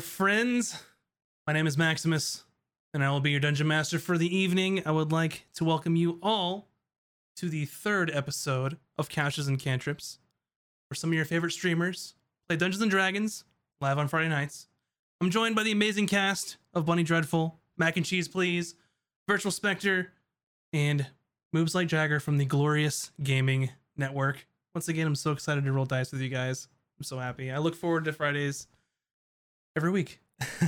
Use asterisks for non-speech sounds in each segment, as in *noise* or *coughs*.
Friends. My name is Maximus, and I will be your dungeon master for the evening. I would like to welcome you all to the third episode of Couches and Cantrips, where some of your favorite streamers play Dungeons and Dragons live on Friday nights. I'm joined by the amazing cast of Bunny Dreadful, Mac and Cheese Please, Virtual Spectre, and Moves Like Jagger from the Glorious Gaming Network. Once again, I'm so excited to roll dice with you guys. I'm so happy. I look forward to Fridays every week.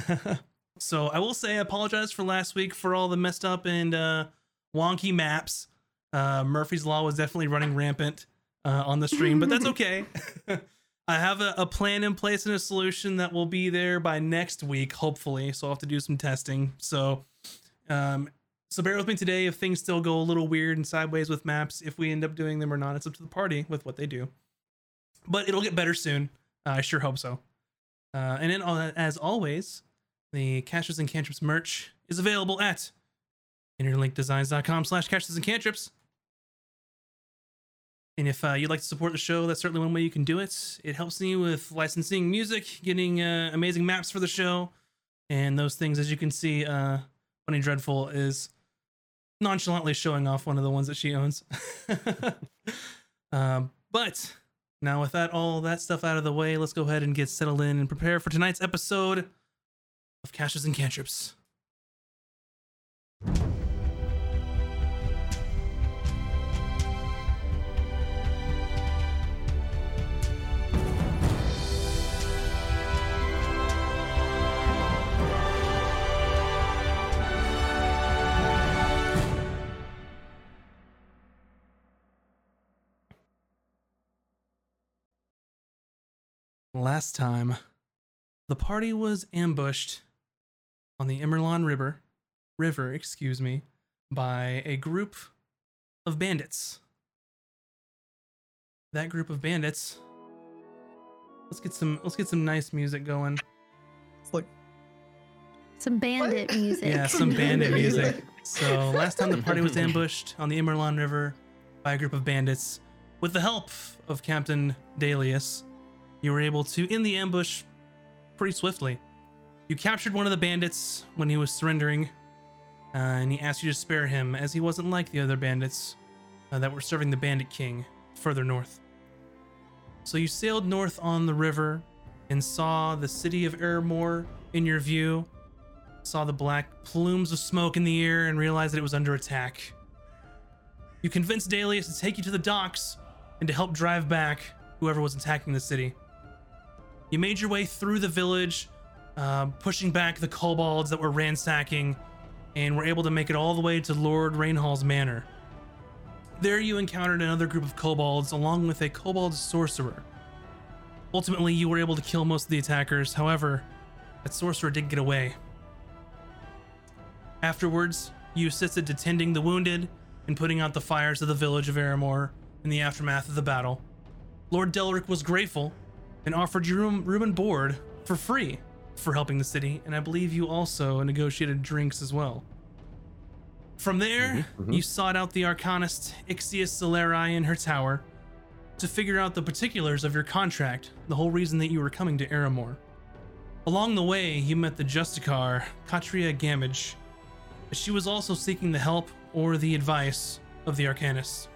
*laughs* so I will say I apologize for last week for all the messed up and uh, wonky maps. Uh, Murphy's Law was definitely running rampant uh, on the stream, but that's *laughs* okay. I have a, a, plan in place and a solution that will be there by next week, hopefully. So I'll have to do some testing. So, um, so bear with me today if things still go a little weird and sideways with maps. If we end up doing them or not, it's up to the party with what they do. But it'll get better soon. Uh, I sure hope so. Uh, and then, uh, as always, the Couches and Cantrips merch is available at interlinkdesigns.com slash couches and cantrips. And if uh, you'd like to support the show, that's certainly one way you can do it. It helps me with licensing music, getting uh, amazing maps for the show, and those things. As you can see, uh, Bunny Dreadful is nonchalantly showing off one of the ones that she owns. um, *laughs* but now, with that all that stuff out of the way, let's go ahead and get settled in and prepare for tonight's episode of Couches and Cantrips. Last time, the party was ambushed on the Emerlon River, river, excuse me, by a group of bandits. That group of bandits. Let's get some let's get some nice music going. It's like some bandit What? music. Yeah, *laughs* some bandit music. So *laughs* last time the party was ambushed on the Emerlon River by a group of bandits. With the help of Captain Dalius, you were able to end the ambush pretty swiftly. You captured one of the bandits when he was surrendering, uh, and he asked you to spare him as he wasn't like the other bandits uh, that were serving the Bandit King further north. So you sailed north on the river and saw the city of Airmore in your view, saw the black plumes of smoke in the air, and realized that it was under attack. You convinced Dalius to take you to the docks and to help drive back whoever was attacking the city. You made your way through the village, uh, pushing back the kobolds that were ransacking, and were able to make it all the way to Lord Rainhall's manor. There, you encountered another group of kobolds along with a kobold sorcerer. Ultimately, you were able to kill most of the attackers, however, that sorcerer did get away. Afterwards, you assisted to tending the wounded and putting out the fires of the village of Aramor in the aftermath of the battle. Lord Delric was grateful and offered you room, room and board for free for helping the city, and I believe you also negotiated drinks as well. From there, mm-hmm, mm-hmm. you sought out the arcanist Ixius Celeri in her tower to figure out the particulars of your contract, the whole reason that you were coming to Aramor. Along the way, you met the Justicar, Katria Gamage. She was also seeking the help or the advice of the arcanist.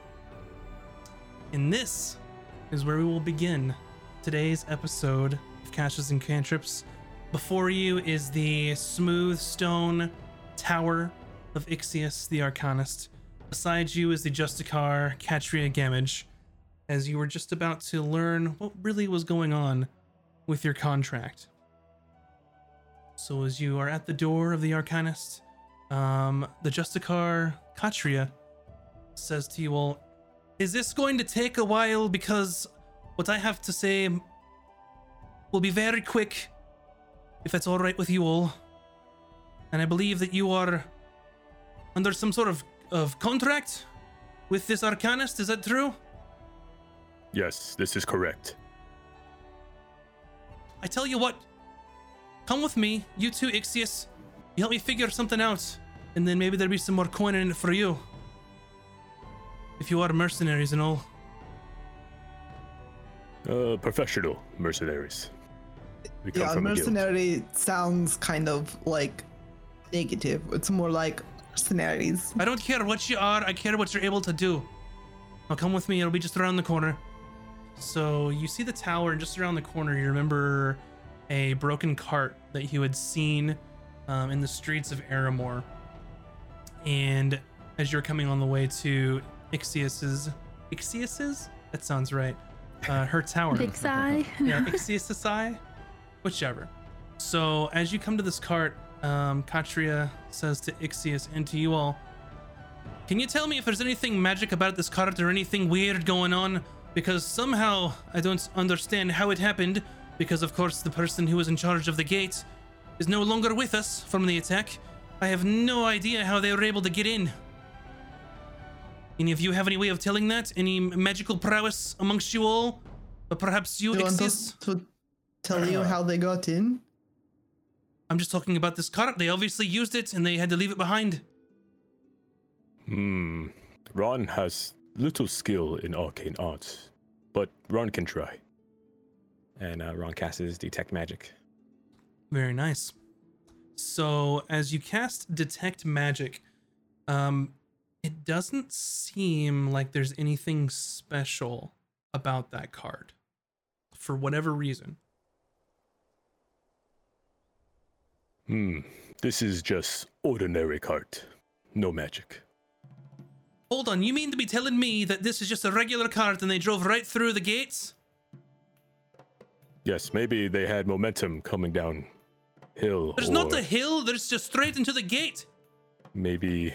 And this is where we will begin today's episode of Couches and Cantrips. Before you is the smooth stone tower of Ixius the Arcanist. Beside you is the Justicar Katria Gamage, as you were just about to learn what really was going on with your contract. So, as you are at the door of the Arcanist, um, the Justicar Katria says to you, all, is this going to take a while? Because what I have to say will be very quick, if that's all right with you all. And I believe that you are under some sort of, of contract with this Arcanist. Is that true? Yes, this is correct. I tell you what, come with me, you two, Ixius. You help me figure something out, and then maybe there'll be some more coin in it for you. If you are mercenaries and all. Uh, professional mercenaries. We come Yeah, from mercenary sounds kind of like negative. It's more like mercenaries. I don't care what you are, I care what you're able to do. Now come with me, it'll be just around the corner. So you see the tower, and just around the corner, you remember a broken cart that you had seen um, in the streets of Aramor. And as you're coming on the way to Ixius's, Ixius's? That sounds right. Uh, her tower. Big sigh. *laughs* yeah, whichever. So as you come to this cart, um, Katria says to Ixius and to you all, can you tell me if there's anything magic about this cart or anything weird going on? Because somehow I don't understand how it happened. Because of course the person who was in charge of the gate is no longer with us from the attack. I have no idea how they were able to get in. Any of you have any way of telling that? Any magical prowess amongst you all? Or perhaps you, Do you want to tell you how they got in? I'm just talking about this cart. They obviously used it and they had to leave it behind. Hmm. Ron has little skill in arcane arts, but Ron can try. And uh, Ron casts his detect magic. Very nice. So as you cast detect magic, um, it doesn't seem like there's anything special about that card, for whatever reason. Hmm. This is just ordinary cart. No magic. Hold on, you mean to be telling me that this is just a regular cart and they drove right through the gates? Yes, maybe they had momentum coming down hill. There's not a hill. There's just straight into the gate. maybe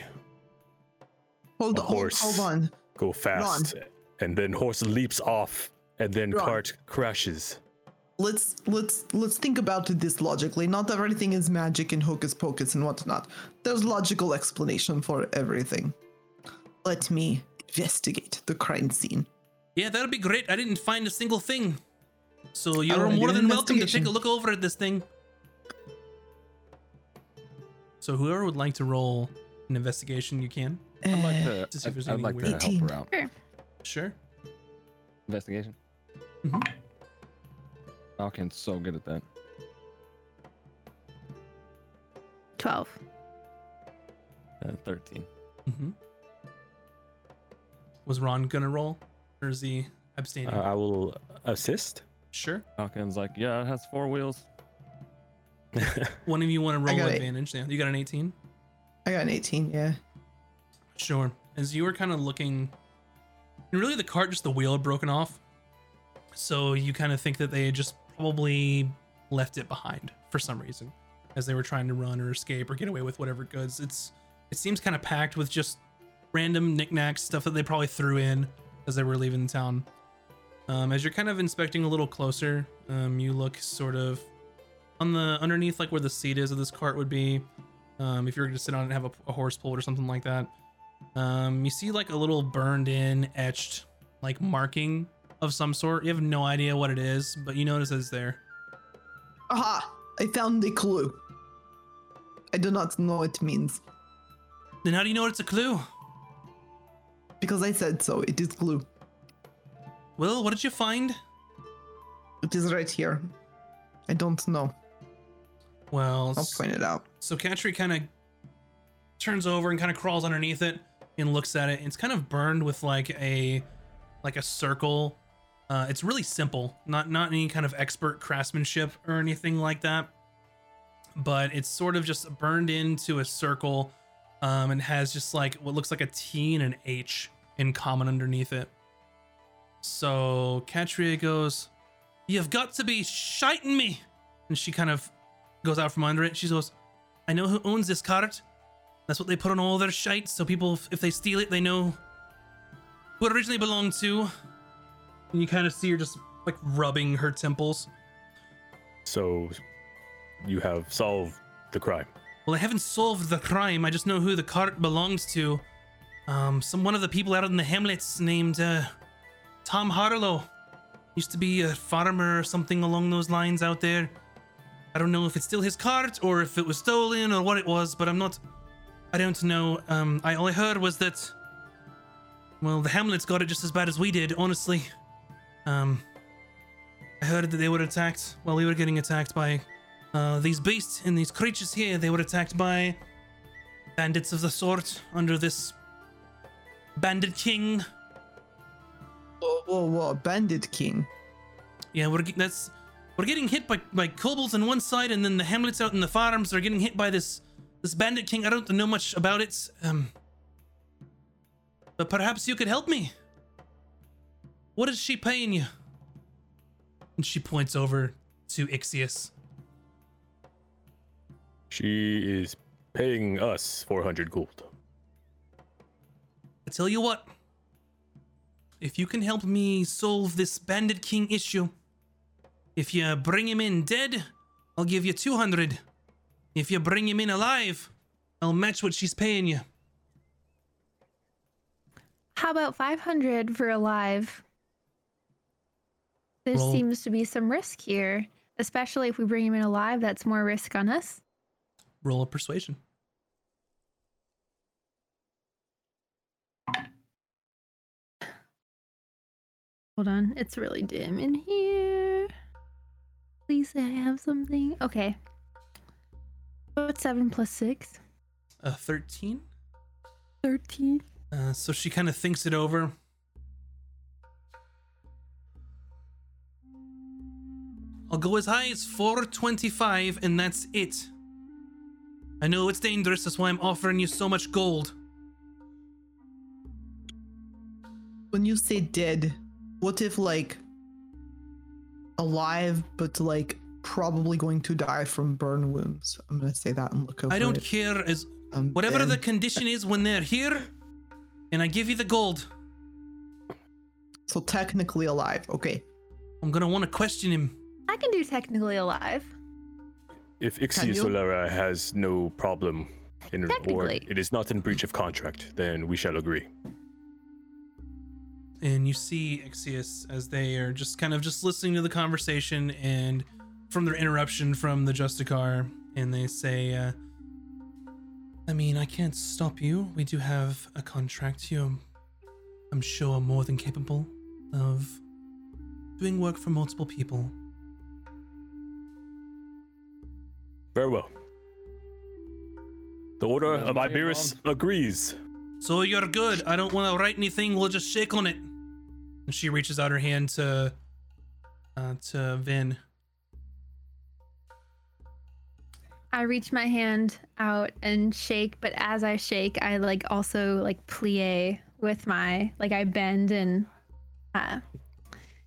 Hold A on, hold, horse. hold on. go fast, and then horse leaps off, and then Ron. cart crashes. Let's let's let's think about this logically. Not everything is magic and hocus pocus and whatnot. There's logical explanation for everything. Let me investigate the crime scene. Yeah, that'd be great. I didn't find a single thing. So you're wanna more than welcome to take a look over at this thing. So whoever would like to roll an investigation, you can. I'd like Eh, to, to see if I'd, there's I'd like to weird- help 18. her out. Sure. Sure. Investigation. Mhm. Falcon's so good at that. 12. Uh, 13. hmm Was Ron gonna roll, or is he abstaining? Uh, I will assist. sure. Falcon's like, yeah, it has four wheels. One of you want to *laughs* roll got it. advantage? Yeah, you got an 18. I got an 18, yeah. Sure. As you were kind of looking, and really the cart, just the wheel had broken off. So you kind of think that they just probably left it behind for some reason as they were trying to run or escape or get away with whatever goods. It's it seems kind of packed with just random knickknacks, stuff that they probably threw in as they were leaving town. Um, as you're kind of inspecting a little closer, um, you look sort of on the underneath, like where the seat is of this cart would be. Um, if you were to sit on it and have a, a horse pulled or something like that, um, you see like a little burned in, etched, like marking of some sort. You have no idea what it is, but you notice it's there. Aha! I found the clue. I do not know what it means. Then how do you know it's a clue? Because I said so. It is clue. Well, what did you find? It is right here. I don't know. Well, I'll point it out. so Katria kind of turns over and kind of crawls underneath it and looks at it. It's kind of burned with like a like a circle. Uh, it's really simple, not not any kind of expert craftsmanship or anything like that. But it's sort of just burned into a circle, um, and has just like what looks like a T and an H in common underneath it. So Katria goes, "You've got to be shiting me," and she kind of goes out from under it. She goes, I know who owns this cart. That's what they put on all their shite, so people, if they steal it, they know who it originally belonged to. And you kind of see her just like rubbing her temples. So, you have solved the crime. Well, I haven't solved the crime. I just know who the cart belongs to. Um, some one of the people out in the hamlets named uh, Tom Harlow used to be a farmer or something along those lines out there. I don't know if it's still his cart or if it was stolen or what it was, but I'm not. I don't know. Um, I all I heard was that. Well, the hamlets got it just as bad as we did, honestly. Um, I heard that they were attacked while we were getting attacked by uh, these beasts and these creatures here. They were attacked by bandits of the sort under this bandit king. Whoa, whoa, whoa, Bandit King. Yeah, we're that's we're getting hit by by kobolds on one side, and then the hamlets out in the farms are getting hit by this this bandit king. I don't know much about it, um, but perhaps you could help me. What is she paying you? And she points over to Ixius. She is paying us 400 gold. I tell you what. If you can help me solve this bandit king issue, if you bring him in dead, I'll give you 200. If you bring him in alive, I'll match what she's paying you. How about 500 for alive? There Roll. seems to be some risk here, especially if we bring him in alive. That's more risk on us. Roll a persuasion. Hold on, it's really dim in here. Please say I have something. Okay. What's seven plus six? A 13. 13. Uh, so she kind of thinks it over. I'll go as high as 425, and that's it. I know it's dangerous, that's why I'm offering you so much gold. When you say dead, what if like alive, but like probably going to die from burn wounds? I'm gonna say that and look over I don't it. care as Um, whatever the condition is when they're here, and I give you the gold. so technically alive. Okay. I'm gonna want to question him. I can do technically alive. If Can Ixia you? Solera has no problem in or it is not in breach of contract, then we shall agree. and you see Ixius as they are just kind of just listening to the conversation and from their interruption from the Justicar, and they say, uh, I mean, I can't stop you. We do have a contract. You're, I'm sure, more than capable of doing work for multiple people. Very well. The Order Well, of okay, Iberis agrees. So you're good. I don't want to write anything. We'll just shake on it. And she reaches out her hand to, uh, to Vin. I reach my hand out and shake, but as I shake, I like also like plie with my like I bend and uh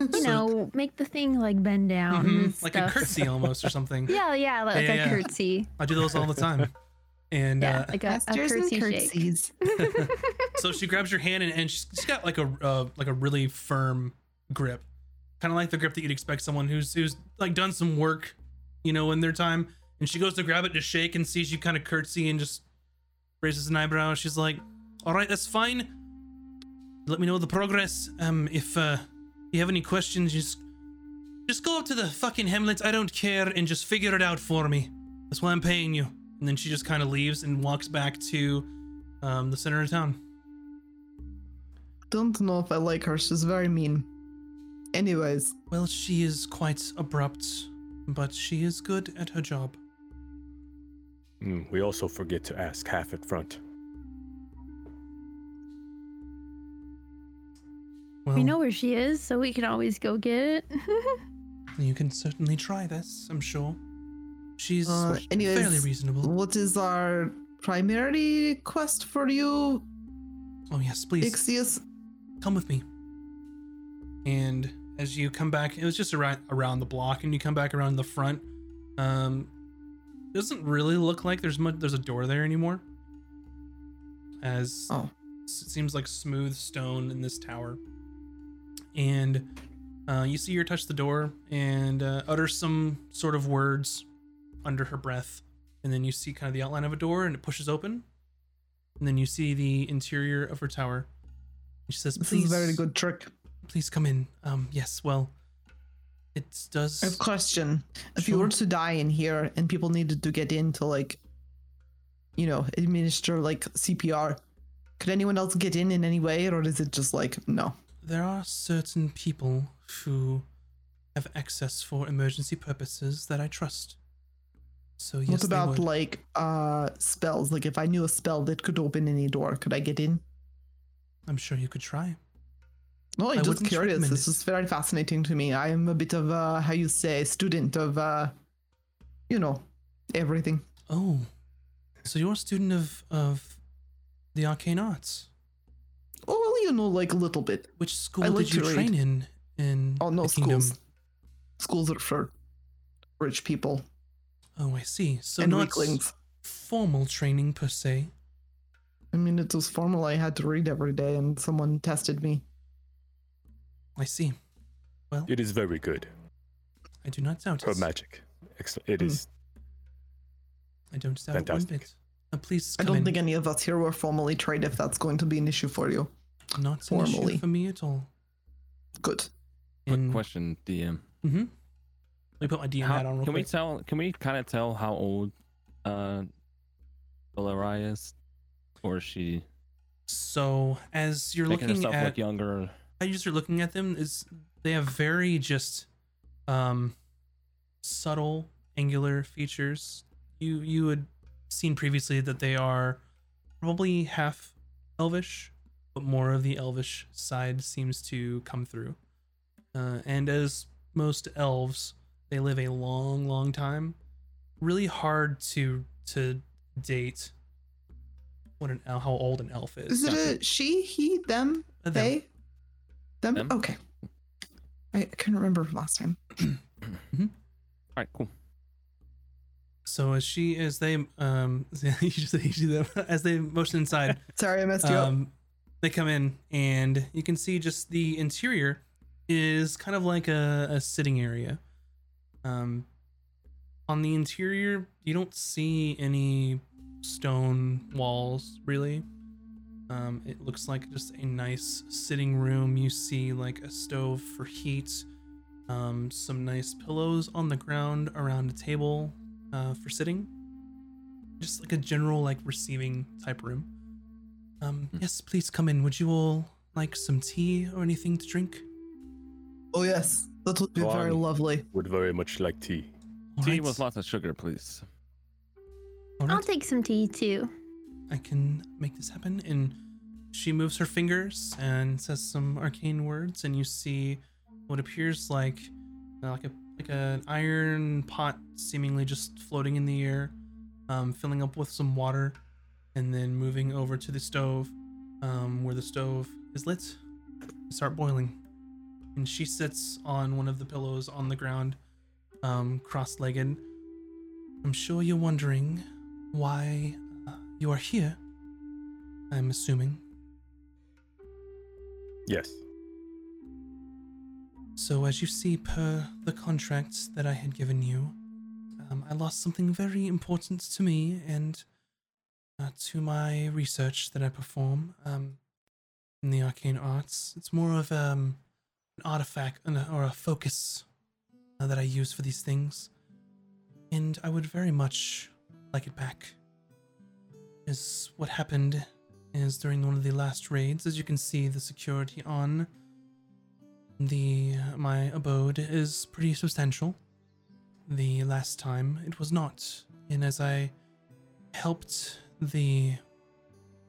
you So- know make the thing like bend down Mhm, and like a curtsy almost or something. Yeah, yeah, like Yeah, a yeah. curtsy. I do those all the time. And Yeah, uh, like a, a Gestures and curtsy shake. curtsies. *laughs* so she grabs your hand and, and she's, she's got like a uh, like a really firm grip, kind of like the grip that you'd expect someone who's who's like done some work, you know, in their time. And she goes to grab it to shake and sees you kind of curtsy and just raises an eyebrow. She's like, "All right, that's fine. Let me know the progress. Um, if uh, you have any questions, just just go up to the fucking Hamlet. I don't care, and just figure it out for me. That's why I'm paying you." And then she just kind of leaves and walks back to um, the center of town. Don't know if I like her. She's very mean. Anyways, Well, she is quite abrupt, but she is good at her job. Mm, we also forget to ask half at front. Well, We know where she is, so we can always go get it. *laughs* you can certainly try this, I'm sure. She's uh, anyways, fairly reasonable. what is our primary quest for you, Oh, yes, please Ixius? come with me. And as you come back, it was just around around the block, and you come back around the front. Um, doesn't really look like there's much, there's a door there anymore. As Oh. it seems like smooth stone in this tower. And uh, you see her touch the door and uh, utter some sort of words under her breath. And then you see kind of the outline of a door and it pushes open. And then you see the interior of her tower. She says, This is a very good trick. please come in. Um, yes, well, it does. I have a question. If you were to die in here and people needed to get in to like, you know, administer like CPR, could anyone else get in in any way, or is it just like no? there are certain people who have access for emergency purposes that I trust. So yes, what about like uh spells? Like if I knew a spell that could open any door, could I get in? I'm sure you could try. No, I'm I just curious. This is very fascinating to me. I am a bit of a how you say student of uh you know everything. Oh, so you're a student of of the arcane arts. Oh well, you know, like a little bit. Which school I like did you read. train in? In Oh no, schools. Schools are for rich people Oh, I see. So and not weaklings. formal training per se. I mean, it was formal. I had to read every day, and someone tested me. I see. Well, It is very good. I do not doubt Her it. magic. Excellent. It Hmm. is. I don't doubt it one bit. Uh, please I don't in. think any of us here were formally trained. If that's going to be an issue for you, Not an issue formally. for me at all. good. Quick In- question, DM. Mhm. Let me put my DM How- hat on real can we tell? Can we kind of tell how old uh, Valeria is, or is she so as you're looking herself at look younger? How you are looking at them is they have very just um subtle angular features. You you had seen previously that they are probably half elvish but more of the elvish side seems to come through. Uh, and as most elves they live a long long time. Really hard to to date what an how old an elf is. Is it a she, he, them, Uh, they, them? Them. Okay. I, I couldn't remember from last time. *clears throat* All right, cool. So as she as they um *laughs* you just you see them *laughs* as they motion inside, *laughs* Sorry, I messed you up. um they come in and you can see just the interior is kind of like a, a sitting area. Um on the interior you don't see any stone walls really. Um it looks like just a nice sitting room. You see like a stove for heat, um some nice pillows on the ground around a table uh, for sitting. Just like a general like receiving type room. Um, Hmm. yes, please come in. Would you all like some tea or anything to drink? oh yes, that would be Go very on. lovely. Would very much like tea. All Tea right, with lots of sugar, please. all I'll take some tea too. I can make this happen. And she moves her fingers and says some arcane words, and you see what appears like uh, like a like an iron pot, seemingly just floating in the air, um, filling up with some water, and then moving over to the stove, um, where the stove is lit, start boiling. And she sits on one of the pillows on the ground, um, cross-legged. I'm sure you're wondering why you are here. I'm assuming. Yes. So, as you see, per the contract that I had given you, um, I lost something very important to me and uh, to my research that I perform um, in the arcane arts. It's more of um, an artifact or a focus uh, that I use for these things, and I would very much like it back. Is what happened is during one of the last raids, as you can see, the security on the my abode is pretty substantial. The last time it was not, and as I helped the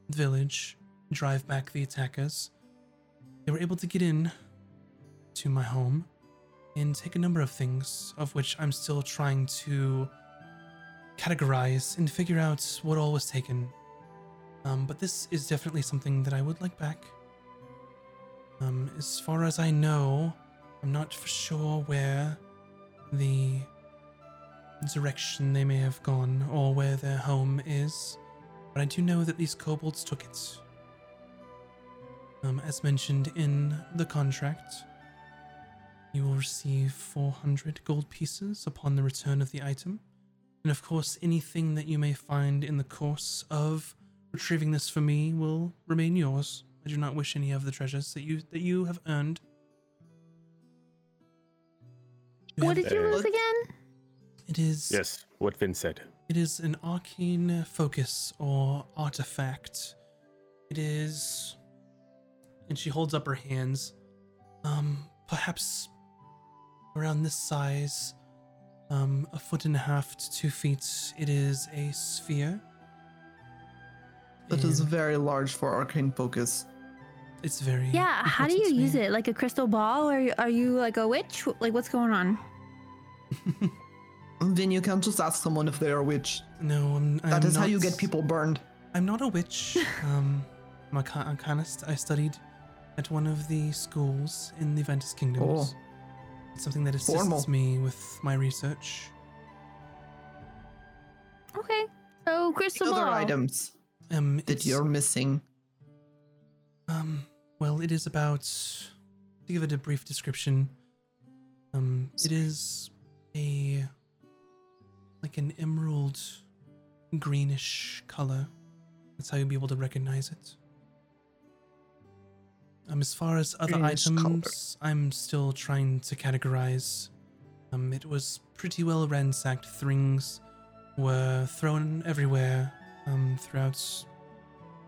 village drive back the attackers, they were able to get in to my home and take a number of things, of which I'm still trying to categorize and figure out what all was taken. Um, but this is definitely something that I would like back. Um, as far as I know, I'm not for sure where the direction they may have gone or where their home is, but I do know that these kobolds took it. Um, as mentioned in the contract, you will receive 400 gold pieces upon the return of the item, and of course, anything that you may find in the course of retrieving this for me will remain yours. I do not wish any of the treasures that you that you have earned. You What have- did you Uh, lose again? it is Yes. What Vin said. it is an arcane focus or artifact. It is and she holds up her hands. Um perhaps around this size, um, a foot and a half to two feet. It is a sphere. That is And very large for arcane focus. It's very. Yeah, how do you use it? Like a crystal ball, or are you like a witch? Like, what's going on? *laughs* Then you can just ask someone if they are a witch. No, I'm. I'm That is how you get people burned. I'm not a witch. *laughs* um, I'm, a, ki- I'm kind of. St- I studied at one of the schools in the Ventus Kingdoms. It's something that assists Formal. me with my research. Okay, so crystal Other ball. items Um, that it's- you're missing. Um, well, it is about. To give it a brief description, um, it is a like an emerald greenish color. That's how you'll be able to recognize it. Um, as far as other Greenish color. items, I'm still trying to categorize. Um, it was pretty well ransacked. Things were thrown everywhere um, throughout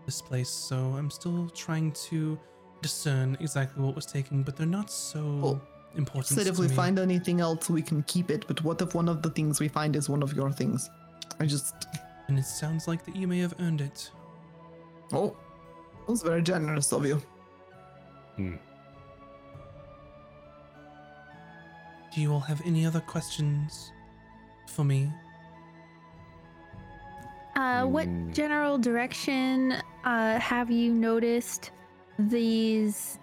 this place, so I'm still trying to discern exactly what was taken, but they're not so Well, important. Said if we me. find anything else, we can keep it. But what if one of the things we find is one of your things? I just. and it sounds like that you may have earned it. Oh, that was very generous of you. Hmm. Do you all have any other questions for me? Uh, what Mm. general direction uh, have you noticed these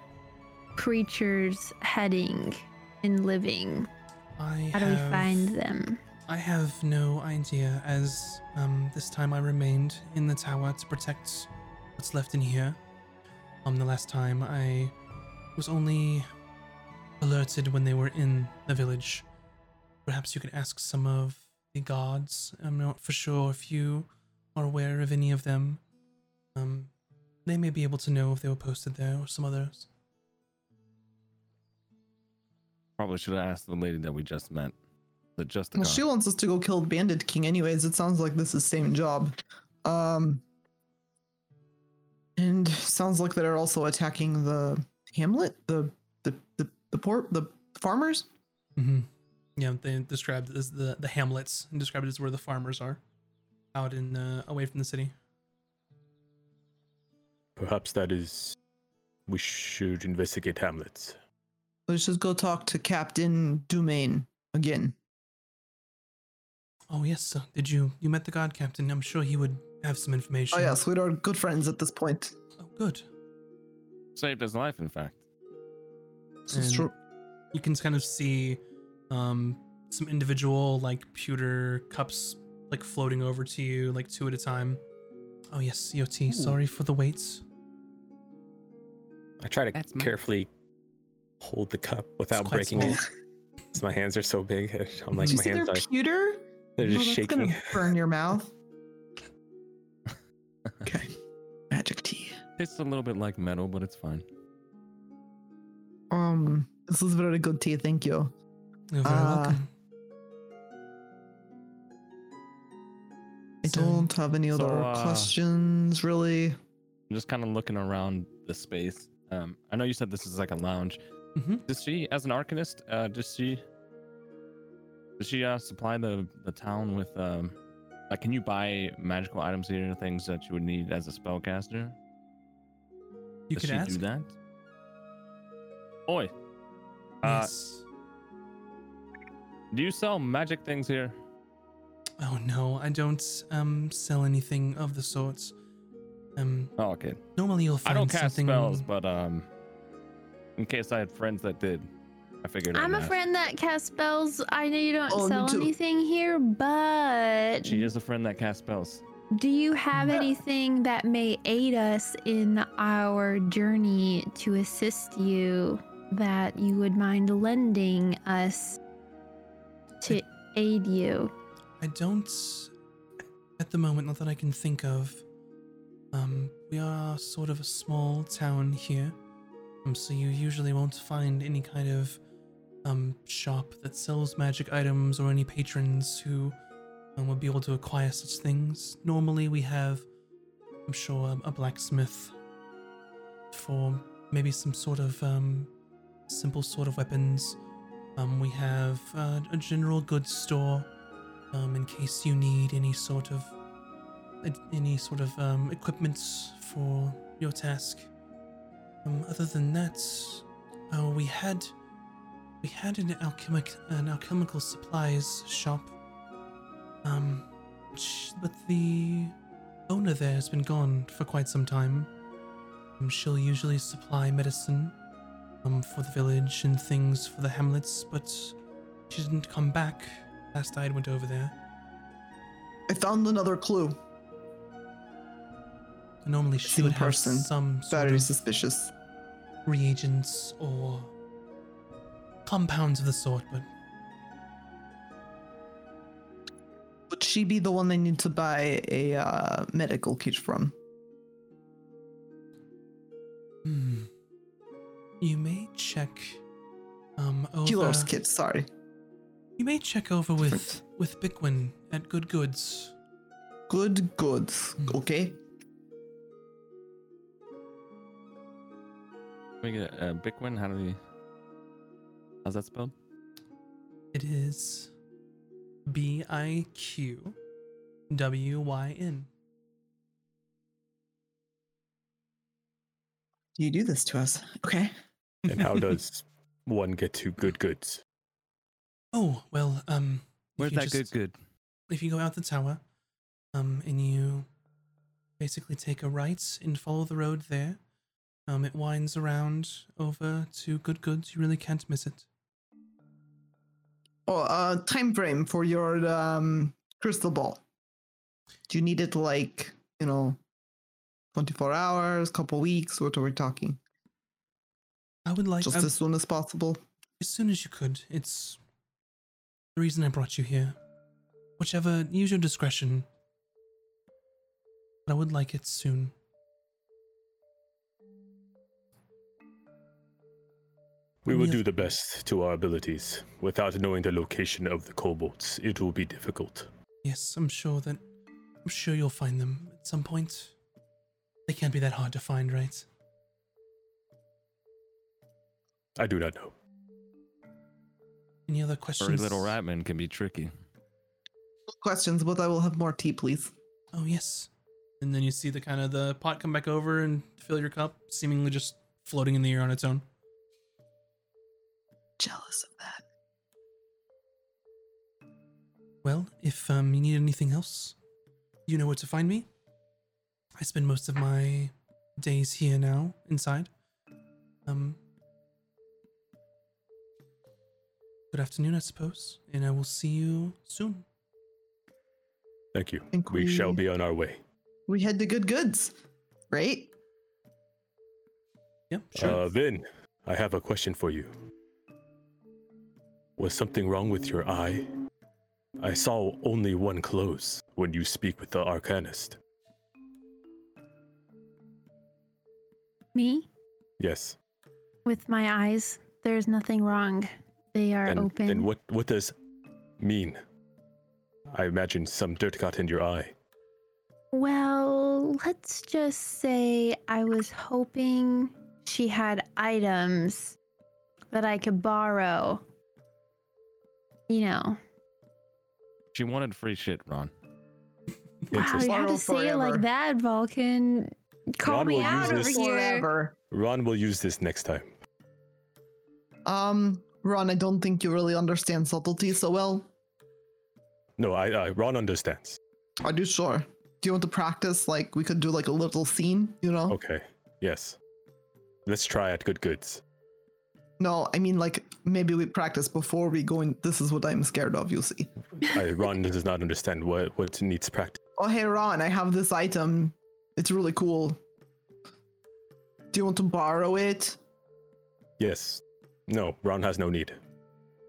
creatures heading and living? I How do we find them? I have no idea, as um, this time I remained in the tower to protect what's left in here. Um, the last time I was only alerted when they were in the village. Perhaps you could ask some of the gods. I'm not for sure if you are aware of any of them. Um, they may be able to know if they were posted there or some others. Probably should have asked the lady that we just met. The just Well, she wants us to go kill Bandit King, anyways. It sounds like this is same job. Um, and sounds like they're also attacking the hamlet, the the the the poor the farmers. Mm-hmm. Yeah, they described it as the the hamlets and described it as where the farmers are, out in uh, away from the city. Perhaps that is. We should investigate Hamlets. Let's just go talk to Captain Dumaine again. Oh yes, sir. Did you you met the god captain? I'm sure he would have some information. Oh yes, we are good friends at this point. Oh, good. Saved his life, in fact. This is true. You can kind of see um some individual like pewter cups like floating over to you like two at a time. Oh yes, EOT. Sorry for the waits. I try to That's my- carefully hold the cup without quite breaking it. 'cause *laughs* My hands are so big. I'm like Did my see hands their are pewter? they're Oh, just that's shaking. gonna burn your mouth. *laughs* okay, magic tea. Tastes a little bit like metal, but it's fine. Um, this is very good tea. Thank you. You're very Uh, welcome. I So- don't have any so, other uh, questions really. I'm just kind of looking around the space. Um, I know you said this is like a lounge. Mhm. Does she, as an arcanist, uh, does she, does she uh, supply the the town with um, like, can you buy magical items here, things that you would need as a spellcaster? You does could she ask. do that? Oi, uh, Yes. do you sell magic things here? Oh no, I don't um sell anything of the sorts. Um, Oh, okay. normally you'll I find don't cast something. spells, but um, in case I had friends that did, I figured. I'm a ask. friend that casts spells. I know you don't Oh, sell anything here, but She is a friend that casts spells. Do you have anything that may aid us in our journey to assist you that you would mind lending us to aid you? I don't, at the moment, not that I can think of. Um, we are sort of a small town here, um, so you usually won't find any kind of um shop that sells magic items or any patrons who um, would be able to acquire such things. Normally, we have, I'm sure, a blacksmith for maybe some sort of um simple sort of weapons, Um, we have uh, a general goods store, um, in case you need any sort of any sort of um, equipment for your task. Um, other than that, uh, we had we had an alchemic an alchemical supplies shop. Um, but the owner there has been gone for quite some time. Um, she'll usually supply medicine um, for the village and things for the hamlets, but she didn't come back last I went over there. I found another clue. Normally she Same would have person. some sort Very of suspicious. reagents or compounds of the sort, but Would she be the one they need to buy a uh, medical kit from? hmm. You may check um over Kilos kit, sorry. You may check over with Different. with Biqwyn at Good Goods. Good goods. Hmm. Okay. We get uh, Biqwyn. How do we? How's that spelled? It is B I Q W Y N. You do this to us. Okay. And how *laughs* does one get to good goods? Oh well, um, if Where's you that good? Good. If you go out the tower, um, and you basically take a right and follow the road there, um, it winds around over to Good Goods. You really can't miss it. Oh, uh, time frame for your um crystal ball. Do you need it like you know, twenty four hours, couple weeks? What are we talking? I would like Just I- as soon as possible. as soon as you could. It's the reason I brought you here. Whichever, use your discretion. But I would like it soon. We will do the best to our abilities. Without knowing the location of the kobolds, it will be difficult. Yes, I'm sure that. I'm sure you'll find them at some point. They can't be that hard to find, right? I do not know. Any other questions? Furry little ratman can be tricky. Questions, but I will have more tea, please. Oh yes. And then you see the kind of the pot come back over and fill your cup, seemingly just floating in the air on its own. Jealous of that. Well, if um, you need anything else, you know where to find me. I spend most of my days here now, inside. Um, good afternoon, I suppose, and I will see you soon. Thank you. Think We shall be on our way. We had the good goods, right? Yep, sure. Uh, Vin, I have a question for you. Was something wrong with your eye? I saw only one close when you speak with the Arcanist. Me? Yes. With my eyes, there's nothing wrong. They are and, open. and what what does mean? I imagine some dirt got in your eye. Well, let's just say I was hoping she had items that I could borrow. You know. She wanted free shit, Ron. *laughs* Wow, Interesting. you have to say it like that, Vulcan. Call Ron me will out use over this- here. Forever. Ron will use this next time. Um, Ron, I don't think you really understand subtlety so well. No, I, I Ron understands. I do sure? Do you want to practice? Like, we could do like a little scene, you know? Okay. Yes. Let's try at good goods. No, I mean, like, maybe we practice before we go in. This is what I'm scared of, you see. I, Ron does not understand what what needs practice. Oh, hey, Ron, I have this item. It's really cool. Do you want to borrow it? Yes. No, Ron has no need.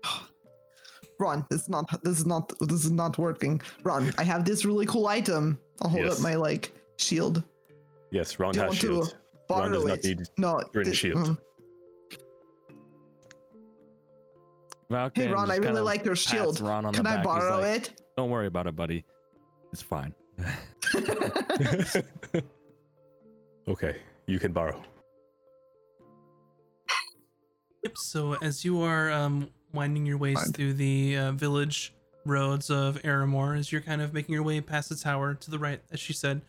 *sighs* Ron, this is not this is not this is not working. Ron, I have this really cool item. I'll hold Yes. up my like shield. Yes, Ron Do you has want to shields. Ron does not need no, thi- shield. mm. Valken Hey, Ron, I really like your pats shield. Ron on the Can I back. He's borrow like, it? Don't worry about it, buddy. It's fine. *laughs* *laughs* okay, you can borrow. Yep. So as you are um, winding your ways Fine. through the uh, village roads of Aramore as you're kind of making your way past the tower to the right, as she said.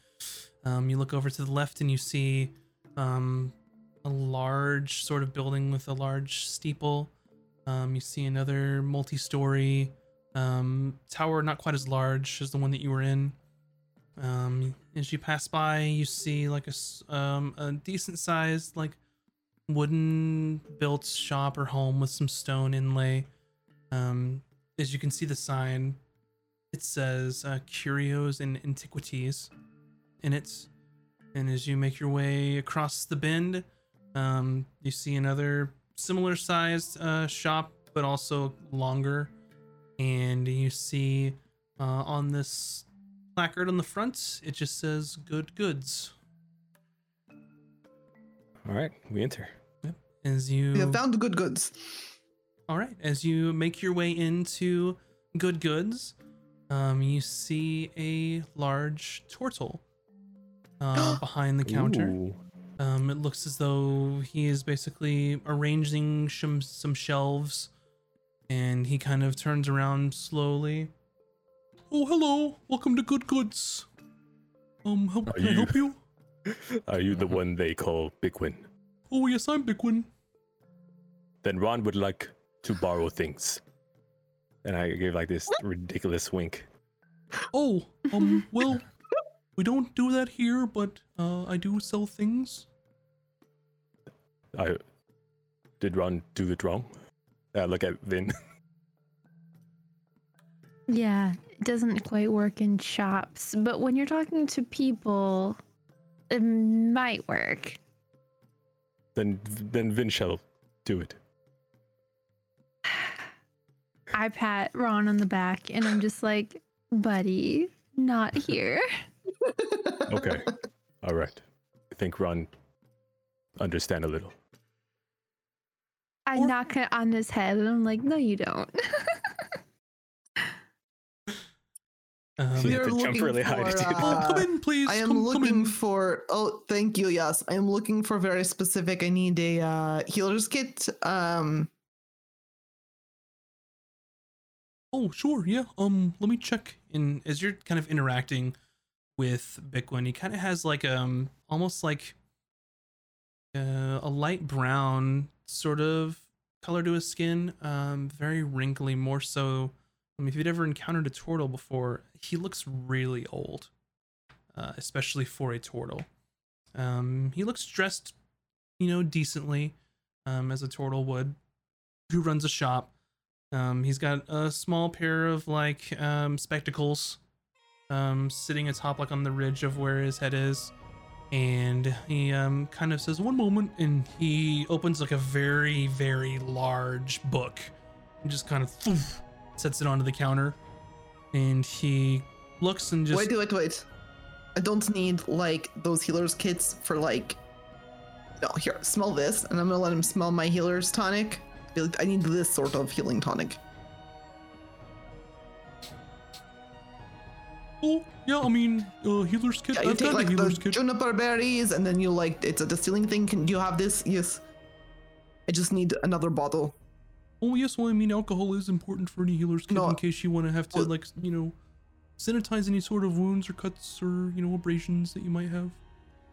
Um, you look over to the left and you see um, a large sort of building with a large steeple. Um, you see another multi-story um, tower, not quite as large as the one that you were in. Um, as you pass by, you see like a um, a decent sized like wooden built shop or home with some stone inlay. Um, as you can see the sign, it says uh, curios and antiquities in it. And as you make your way across the bend, um, you see another similar sized uh, shop, but also longer. And you see uh, on this placard on the front, it just says good goods. All right, we enter. Yep. As you We have found good goods. All right, as you make your way into Good Goods, um, you see a large turtle uh, *gasps* behind the counter. Ooh. Um, it looks as though he is basically arranging some some shelves, and he kind of turns around slowly. Oh, hello! Welcome to Good Goods. Um, how can I you- help you? *laughs* Are you the one they call Biqwyn? Oh, yes, I'm Biqwyn. Then Ron would like to borrow things. And I gave like this ridiculous wink. Oh, um, well, we don't do that here, but uh, I do sell things. I did Ron do it wrong? I look at Vin. *laughs* Yeah, it doesn't quite work in shops, but when you're talking to people, it might work. then then Vin shall do it. *sighs* I pat Ron on the back and I'm just like, buddy, not here. *laughs* Okay. All right. I think Ron understand a little. I Or- knock it on his head and I'm like, no, you don't. *laughs* Um, You have to jump looking really high to for, do that. oh, come uh, in, please. I am come, come looking in. for. Oh, thank you. Yes, I am looking for very specific. I need a uh, healer's kit. Um, Oh, sure, yeah. Um, let me check. And as you're kind of interacting with Biqwyn. he kind of has like um, almost like uh, a light brown sort of color to his skin. Um, very wrinkly, more so. I mean, if you'd ever encountered a turtle before, he looks really old, uh, especially for a turtle. Um, he looks dressed, you know, decently, um, as a turtle would. Who runs a shop? Um, he's got a small pair of like um, spectacles, um, sitting atop like on the ridge of where his head is, and he um, kind of says, "One moment," and he opens like a very very large book, and just kind of thoof, *laughs* sets it onto the counter, and he looks and just wait, wait, wait. I don't need like those healer's kits for like. No, here, smell this, and I'm gonna let him smell my healer's tonic. I need this sort of healing tonic. Oh yeah, I mean uh, healer's kit. Yeah, you I've take got like a the healer's kit. juniper berries, and then you like it's a distilling thing. Can you have this? Yes. I just need another bottle. Oh yes, well I mean alcohol is important for any healer's kit No, in case you want to have to well- like you know sanitize any sort of wounds or cuts or you know abrasions that you might have.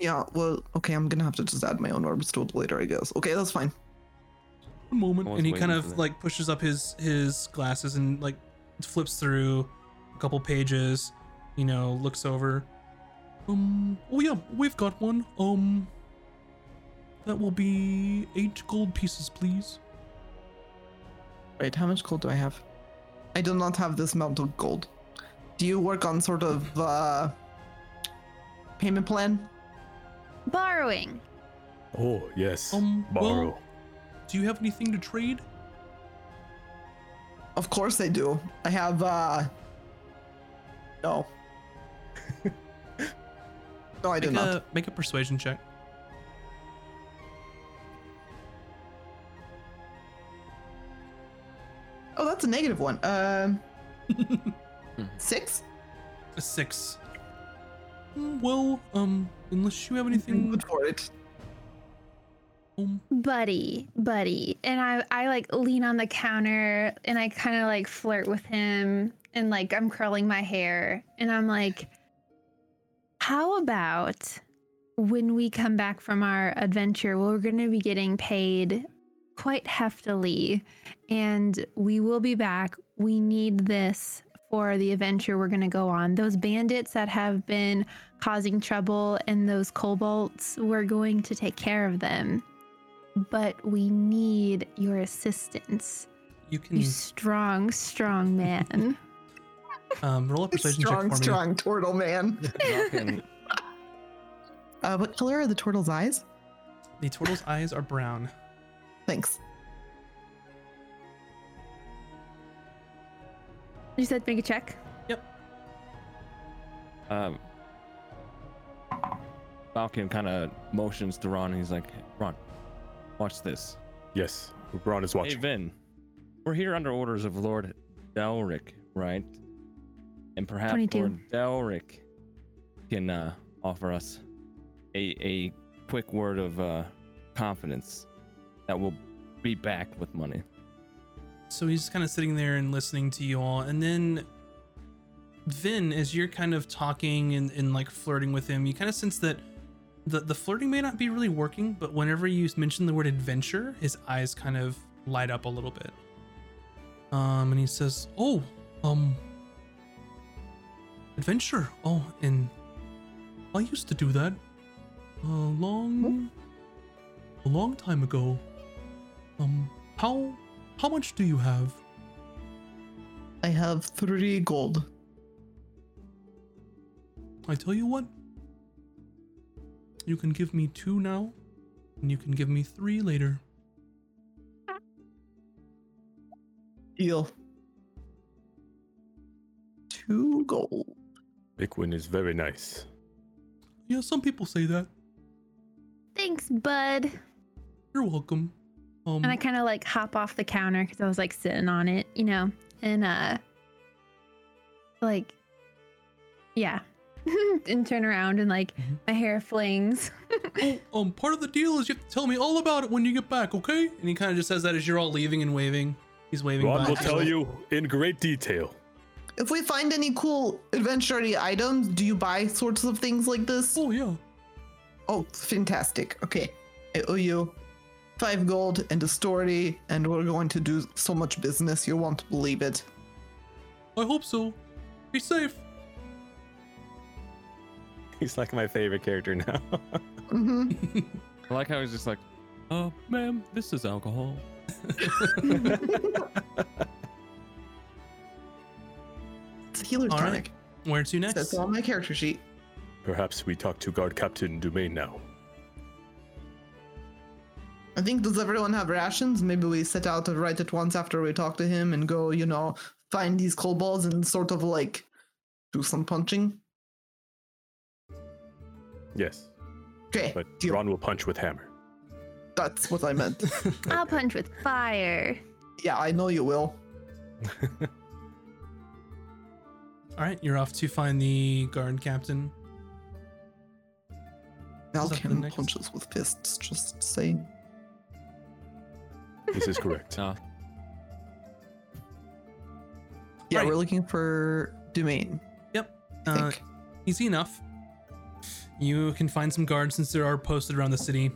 Yeah, well, okay, I'm gonna have to just add my own herbs to it later, I guess. Okay, that's fine. One moment, I and he kind waiting for of that. like pushes up his his glasses and like flips through a couple pages. You know, looks over. Um. Oh yeah, we've got one. Um. That will be eight gold pieces, please. Wait, how much gold do I have? I do not have this amount of gold. Do you work on sort of uh payment plan? Borrowing. Oh, yes. Um. borrow. Well, do you have anything to trade? Of course I do. I have uh No. No, I do Make not. a make a persuasion check. Oh, that's a negative one. Um *laughs* six? A six. Mm, Well, um, unless you have anything Good for it. Um, buddy, buddy. And I, I like lean on the counter and I kind of like flirt with him and like I'm curling my hair and I'm like, how about when we come back from our adventure, we're going to be getting paid quite heftily and we will be back. We need this for the adventure we're going to go on. Those bandits that have been causing trouble and those kobolds, we're going to take care of them. But we need your assistance. you can You strong, strong man. *laughs* um, roll a persuasion check strong, me. strong turtle man. *laughs* Uh, what color are the turtle's eyes? The turtle's eyes are brown. Thanks. you said make a check. Yep. Um, Falcon kind of motions to Ron and he's like, Ron, watch this. Yes, Ron is watching. Hey, watching. Vin, we're here under orders of Lord Delric, right? And perhaps 22. Lord Delric can uh, offer us a, a quick word of uh, confidence that we'll be back with money. So he's kind of sitting there and listening to you all, and then Vin, as you're kind of talking and, and like flirting with him, you kind of sense that the the flirting may not be really working, but whenever you mention the word adventure, his eyes kind of light up a little bit. Um, and he says, "Oh, um, adventure. Oh, and I used to do that a long, a long time ago. Um, how how much do you have? I have three gold. I tell you what. You can give me two now, and you can give me three later. Deal. Two gold. Biqwyn is very nice. Yeah, some people say that. Thanks, bud. You're welcome. Um, And I kind of like hop off the counter because I was like sitting on it, you know, and uh, like, yeah, *laughs* and turn around and like Mhm. my hair flings. *laughs* oh, um, part of the deal is you have to tell me all about it when you get back, okay? And he kind of just says that as you're all leaving and waving. He's waving. Ron back. will tell you in great detail. If we find any cool adventure items, do you buy sorts of things like this? Oh yeah. Oh, fantastic. Okay. I owe you five gold and a story, and we're going to do so much business you won't believe it. I hope so. Be safe. *laughs* He's like my favorite character now. *laughs* hmm *laughs* I like how he's just like, uh, ma'am, this is alcohol. Healer's All right. tonic. Where to next? That's on my character sheet. Perhaps we talk to Guard Captain Dumaine now. I think does everyone have rations? Maybe we set out right at once after we talk to him and go, you know, find these kobolds and sort of like do some punching. Yes, Okay, but deal. Ron will punch with hammer. That's what I meant. *laughs* I'll punch with fire. yeah, I know you will. *laughs* All right, you're off to find the guard captain. Val Is that the can next- punches with fists, just saying. *laughs* This is correct. Uh, Yeah, Right. we're looking for Dumaine. Yep. Uh, easy enough. You can find some guards since there are posted around the city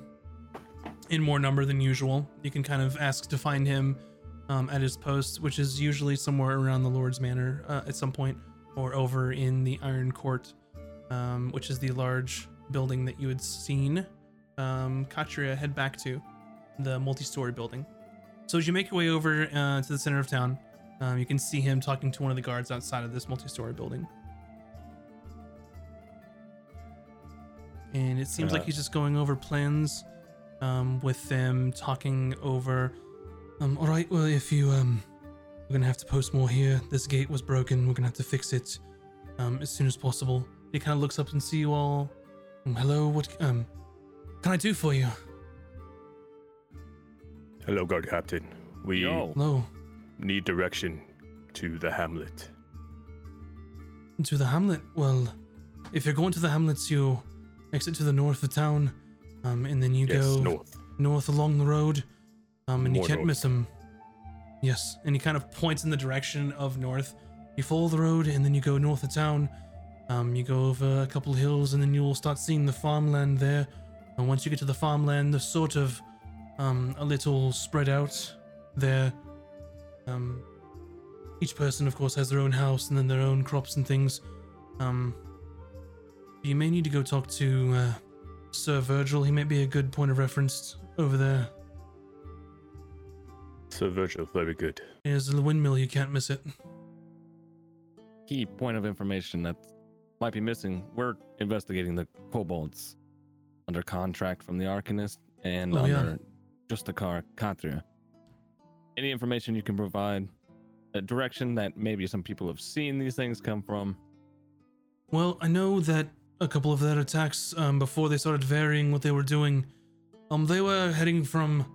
in more number than usual. You can kind of ask to find him um, at his post, which is usually somewhere around the Lord's Manor uh, at some point, or over in the Iron Court, um, which is the large building that you had seen um, Katria head back to, the multi-story building. So as you make your way over uh, to the center of town, um, you can see him talking to one of the guards outside of this multi-story building. and it seems like Uh, he's just going over plans um, with them, talking over. Um, all right, well, if you um, we're gonna have to post more here. This gate was broken. We're gonna have to fix it um, as soon as possible. He kind of looks up and see you all. Um, hello, what um, can I do for you? Hello, Guard Captain. We yo, Hello, need direction to the hamlet. to the hamlet. Well, if you're going to the hamlets, you exit to the north of town, um, and then you Yes, go north. north along the road, um, and you can't north. miss them. Yes, and he kind of points in the direction of north. You follow the road, and then you go north of town. Um, you go over a couple hills, and then you'll start seeing the farmland there. And once you get to the farmland, they're sort of um, a little spread out there. Um, each person, of course, has their own house and then their own crops and things. Um, you may need to go talk to uh, Sir Virgil. He might be a good point of reference over there. Sir Virgil, very good. There's the windmill. You can't miss it. Key point of information that might be missing. We're investigating the kobolds under contract from the Arcanist and Oh, yeah. under Justakar Katria. Any information you can provide, a direction that maybe some people have seen these things come from. Well, I know that a couple of their attacks, um, before they started varying what they were doing, um, they were heading from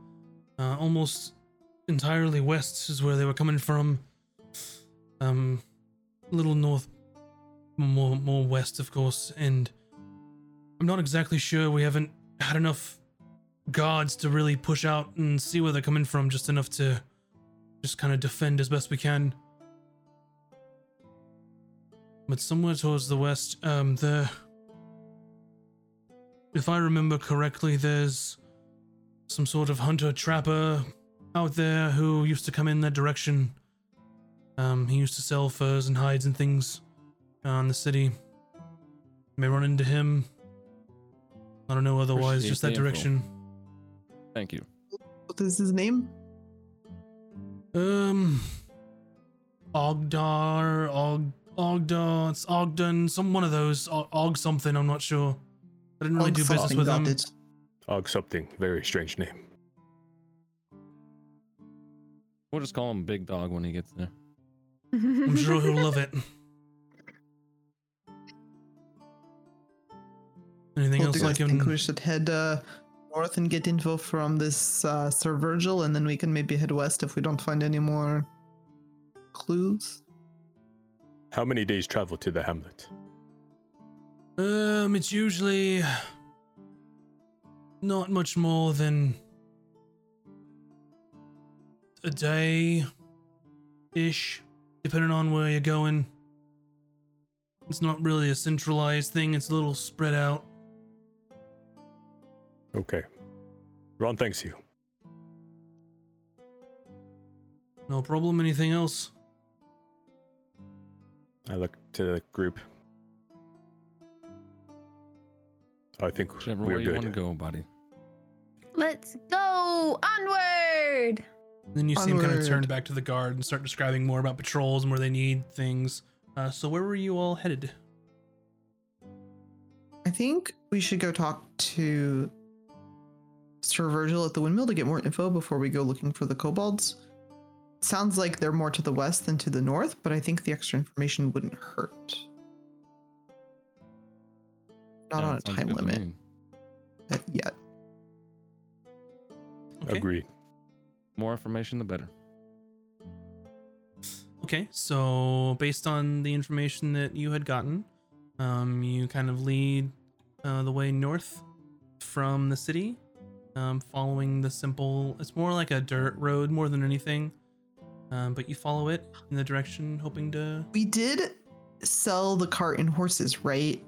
uh, almost entirely west, is where they were coming from. Um, a little north, more more west, of course, and I'm not exactly sure. We haven't had enough guards to really push out and see where they're coming from, just enough to just kind of defend as best we can but somewhere towards the west, um, there. If I remember correctly, there's some sort of hunter trapper out there who used to come in that direction. Um, he used to sell furs and hides and things uh, in the city. You may run into him. I don't know otherwise, Appreciate just the that info. direction. Thank you. What is his name? Um, Ogdar, Og, Ogda, it's Ogden, some one of those, Og, Og something. I'm not sure. I didn't really do business with got him. it. Og something, very strange name. We'll just call him Big Dog when he gets there. I'm sure he'll love it. Anything Well, else do you I think can? we should head uh, north and get info from this uh, Sir Virgil, and then we can maybe head west if we don't find any more clues? How many days travel to the hamlet? Um, it's usually not much more than a day ish, depending on where you're going. It's not really a centralized thing, it's a little spread out. Okay. Ron thanks you. No problem. Anything else? I look to the group. I think Whichever we're way you want to go, buddy. Let's go onward. Then you see him kind of turn back to the guard and start describing more about patrols and where they need things. Uh, so where were you all headed? I think we should go talk to Sir Virgil at the windmill to get more info before we go looking for the kobolds. Sounds like they're more to the west than to the north, but I think the extra information wouldn't hurt. Not Yeah, on a time limit yet. Okay. Agreed. More information, the better. Okay, so based on the information that you had gotten, um, you kind of lead uh, the way north from the city, um, following the simple. It's more like a dirt road more than anything, um, but you follow it in the direction, hoping to. We did sell the cart and horses, right?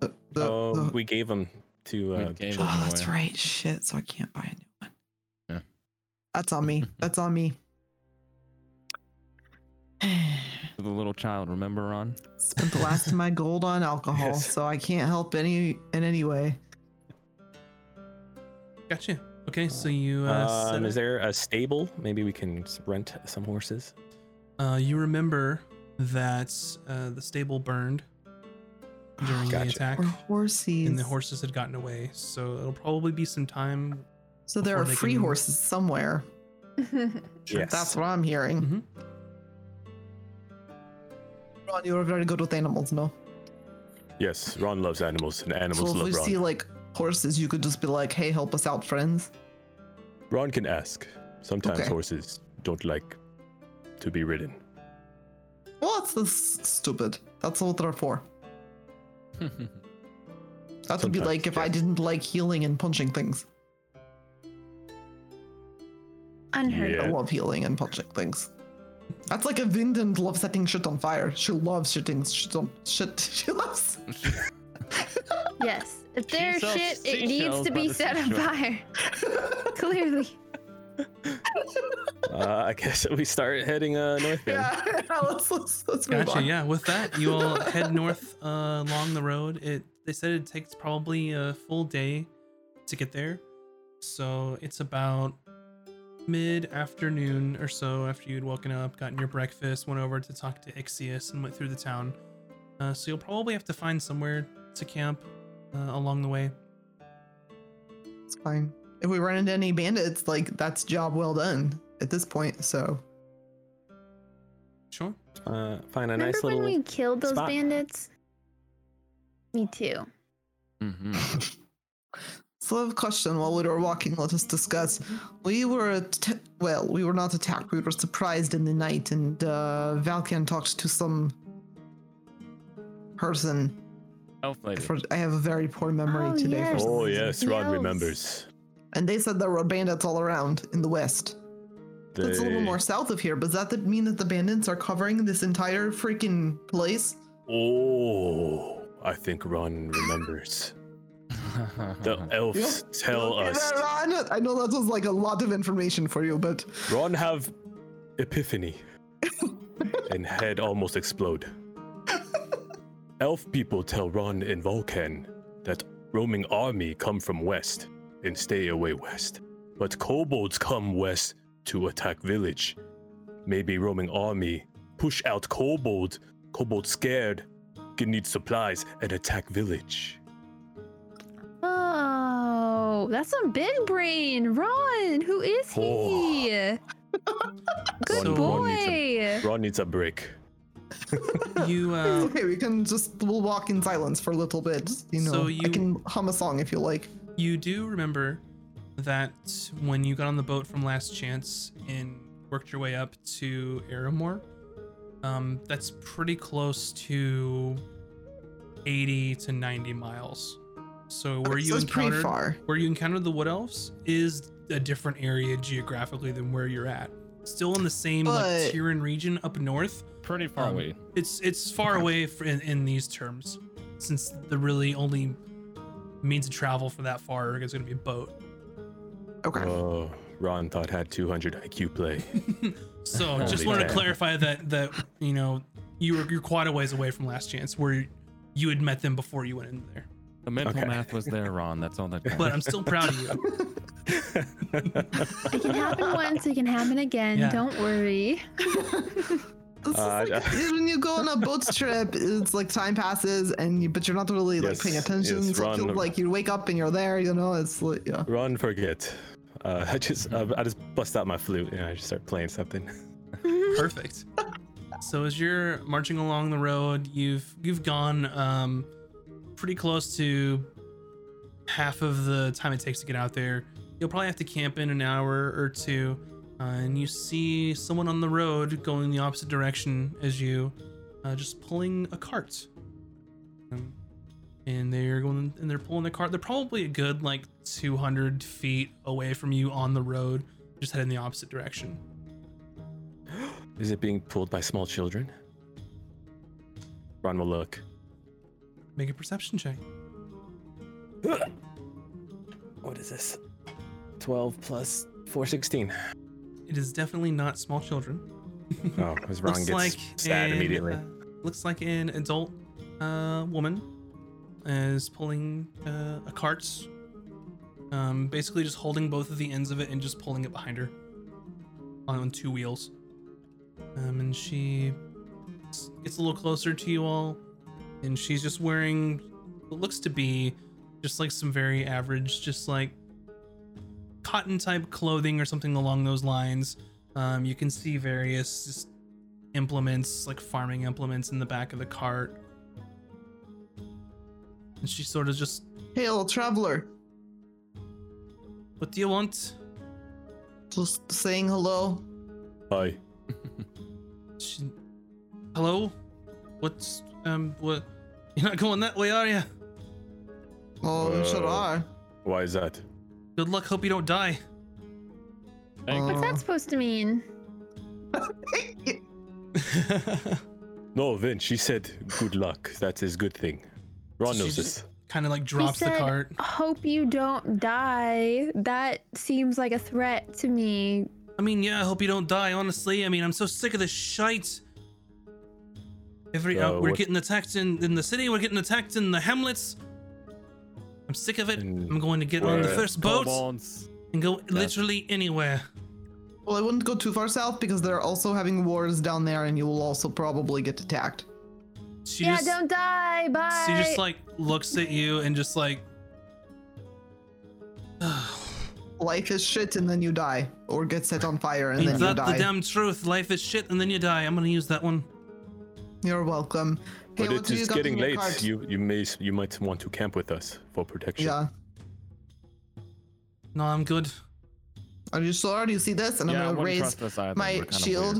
The, the, Oh, the- we gave them to uh, gave oh, them that's right. Shit, so I can't buy a new one. Yeah. That's on me. *laughs* That's on me. *sighs* The little child, remember, Ron? Spent the last of my gold on alcohol, Yes. so I can't help any in any way. Gotcha. Okay, so you. Uh, set Um, is there a stable? Maybe we can rent some horses. Uh, you remember that uh, the stable burned during the attack, Or horses. and the horses had gotten away. So it'll probably be some time. So there are free can- horses somewhere. *laughs* Yes. That's what I'm hearing. Mhm. Ron, you're very good with animals, no? Yes, Ron loves animals, and animals so if love we Ron. see like horses, you could just be like, "Hey, help us out, friends." Ron can ask. Sometimes Okay. horses don't like to be ridden. Well, that's this stupid. That's what they're for. *laughs* That would be like if I didn't like healing and punching things. Unheard Yeah. I love healing and punching things. That's like a Vindent love setting shit on fire. She loves shitting shit on shit. *laughs* She loves. *laughs* Yes. If there's shit, it needs to be set on fire. *laughs* Clearly. Uh, I guess we start heading uh, north then. Yeah, let's let's, let's move Gotcha. on. Yeah. With that, you all head north uh, along the road. It they said it takes probably a full day to get there, so it's about mid afternoon or so after you'd woken up, gotten your breakfast, went over to talk to Ixius, and went through the town. Uh, so you'll probably have to find somewhere to camp uh, along the way. It's fine. If we run into any bandits, like that's job well done at this point. So Sure. Uh, find a Remember nice when we killed those spot. bandits? Me too. hmm *laughs* So I have a question while we were walking, let us discuss. We were, att- well, we were not attacked. We were surprised in the night, and uh, Valkan talked to some person. Elf lady. For, I have a very poor memory Oh, today. yes. For, Oh yes, Ron Yes. remembers. and they said there were bandits all around in the west. That's a little They- more south of here, but does that mean that the bandits are covering this entire freaking place? Oh, I think Ron remembers. The *laughs* elves tell Okay, us. Ron, I know that was like a lot of information for you, but Ron have epiphany, *laughs* and head almost explode. *laughs* Elf people tell Ron and Vulcan that roaming army come from west and stay away west, but kobolds come west to attack village. Maybe roaming army push out kobold. Kobold scared, can need supplies and attack village. Oh, that's some big brain. Ron, who is he? Good So- Ron needs a- boy. Ron needs a break. *laughs* You It's uh, okay. We can just we'll walk in silence for a little bit. You know, So I you- can hum a song if you like. You do remember that when you got on the boat from Last Chance and worked your way up to Aramore, um, that's pretty close to 80 to 90 miles. So where Okay, you so encountered far. where you encountered the wood elves is a different area geographically than where you're at. Still in the same like But- Tyrian region up north. Pretty far Um, away. It's it's far Okay. away for, in, in these terms, since the really only means of travel for that far is going to be a boat. Okay. Oh, Ron thought had 200 IQ play. *laughs* So just Holy wanted to clarify that that you know you were you're quite a ways away from Last Chance, where you had met them before you went in there. The mental okay. math was there, Ron. That's all that counts. But I'm still proud of you. *laughs* It can happen once, it can happen again. Yeah. Don't worry. This is Uh, like, *laughs* when you go on a boat trip, it's like time passes, and you, but you're not really like Yes, paying attention. yes, so it Ron- feels like you wake up and you're there. You know, it's like yeah. Ron, forget. Uh, *laughs* I just uh, I just bust out my flute and I just start playing something. Perfect. So as you're marching along the road, you've you've gone um, pretty close to half of the time it takes to get out there. You'll probably have to camp in an hour or two, uh, and you see someone on the road going the opposite direction as you, uh, just pulling a cart. Um, and they're going and they're pulling the cart. They're probably a good like 200 feet away from you on the road, just heading the opposite direction. *gasps* Is it being pulled by small children? Ron will look. Make a perception check. *coughs* What is this? 12 plus 416. It is definitely not small children. Oh, because *laughs* Ron looks gets like sad an, immediately. uh, looks like an adult uh, woman is pulling uh, a cart. Um, basically just holding both of the ends of it and just pulling it behind her on, on two wheels. Um, and she gets a little closer to you all, and she's just wearing what looks to be just like some very average, just like cotton type clothing or something along those lines. Um, you can see various just implements, like farming implements, in the back of the cart. And she sort of just, Hail, traveler. what do you want? Just saying hello. Hi. She, hello? What's, um, what? You're not going that way, are you? Oh, you sure Uh, are. Why is that? Good luck, hope you don't die. Thank. What's that supposed to mean? *laughs* No, Vin, she said good luck. That is his good thing. Ron She knows this. kind of like He drops the said, cart. Hope you don't die. That seems like a threat to me. I mean, yeah, I hope you don't die, honestly. I mean, I'm so sick of this shite. Every uh, we're what- getting attacked in, in the city, we're getting attacked in the hamlets. I'm sick of it. And I'm going to get on the first boat Kobolds. and go literally anywhere. Well, I wouldn't go too far south because they're also having wars down there, and you will also probably get attacked. She yeah, just, don't die. Bye. She just like looks at you and just like. *sighs* Life is shit, and then you die, or get set on fire, and Ain't then you die. that the damn truth? Life is shit, and then you die. I'm gonna use that one. You're welcome. Hey, But what it do you is got in getting late. cart? You you may you might want to camp with us for protection. Yeah. No, I'm good. Are you sure? Do you see this? And yeah, I I'm gonna raise trust this either. my We're kind of shield.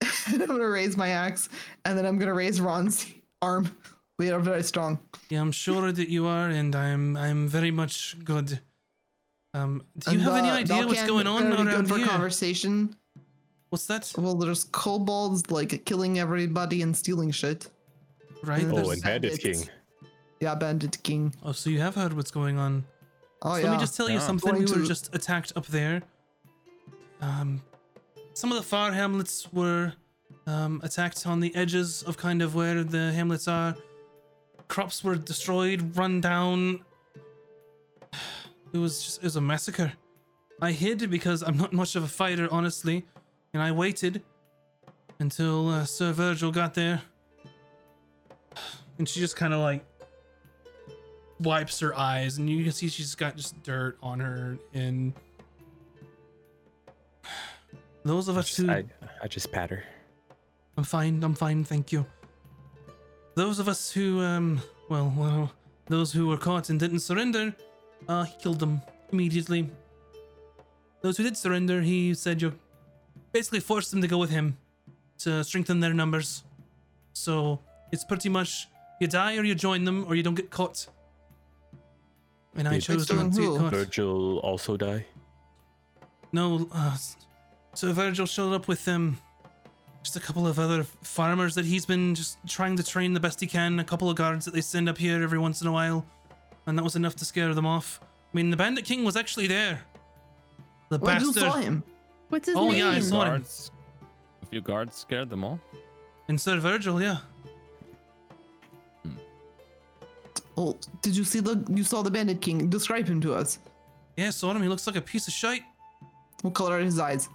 *laughs* and I'm gonna raise my axe, and then I'm gonna raise Ron's arm. We are very strong. Yeah, I'm sure that you are, and I'm I'm very much good. Um, do you And, have any uh, idea what's going on very around good for here? conversation. What's that? Well, there's kobolds like killing everybody and stealing shit. Right? and Oh, there's- and Bandit bandits. King. Yeah, Bandit King. oh, so you have heard what's going on. Oh So yeah. Let me just tell you Yeah. something. We were to- just attacked up there. Um, some of the far hamlets were um, attacked on the edges of kind of where the hamlets are. Crops were destroyed, run down. *sighs* It was just it was a massacre. I hid because I'm not much of a fighter, honestly, and I waited until uh, Sir Virgil got there. And she just kind of like wipes her eyes, and you can see she's got just dirt on her. And those of us who I I just pat her. I'm fine. I'm fine. Thank you. Those of us who, um, well, well, those who were caught and didn't surrender, uh, he killed them immediately. Those who did surrender, he said you basically forced them to go with him to strengthen their numbers. So it's pretty much you die or you join them or you don't get caught. And I Wait, chose Which not to one get who? caught. Virgil also die. No, uh, so Virgil showed up with um, just a couple of other farmers that he's been just trying to train the best he can. A couple of guards that they send up here every once in a while, and that was enough to scare them off. I mean, the Bandit King was actually there. The Well, you bastard. saw him. What's his Oh, name? yeah, I saw- him. Guards, a few guards scared them all. And Sir Virgil, yeah. Oh, did you see the? You saw the Bandit King. Describe him to us. Yeah, saw him. He looks like a piece of shite. What color are his eyes?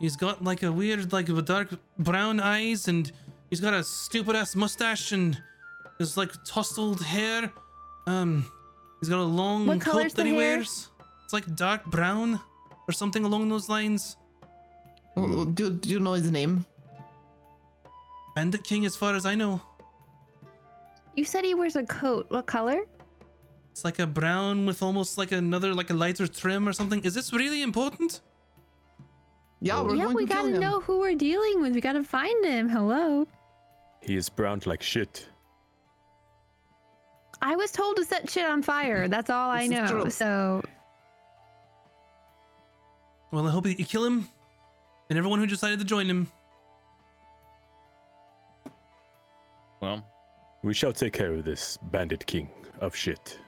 He's got like a weird, like a dark brown eyes, and he's got a stupid ass mustache, and his like tousled hair. Um, he's got a long What coat that he hair? wears. It's like dark brown or something along those lines. Oh, do, do you know his name? Bandit King, as far as I know, You said he wears a coat. What color? it's like a brown with almost like another, like a lighter trim or something. Is this really important? Yeah, we're yeah, going we to gotta him. know who we're dealing with. We gotta find him. Hello. He is browned like shit. I was told to set shit on fire. That's all I This is know. true. So Well, I hope that you kill him, and everyone who decided to join him. Well, We shall take care of this bandit king of shit.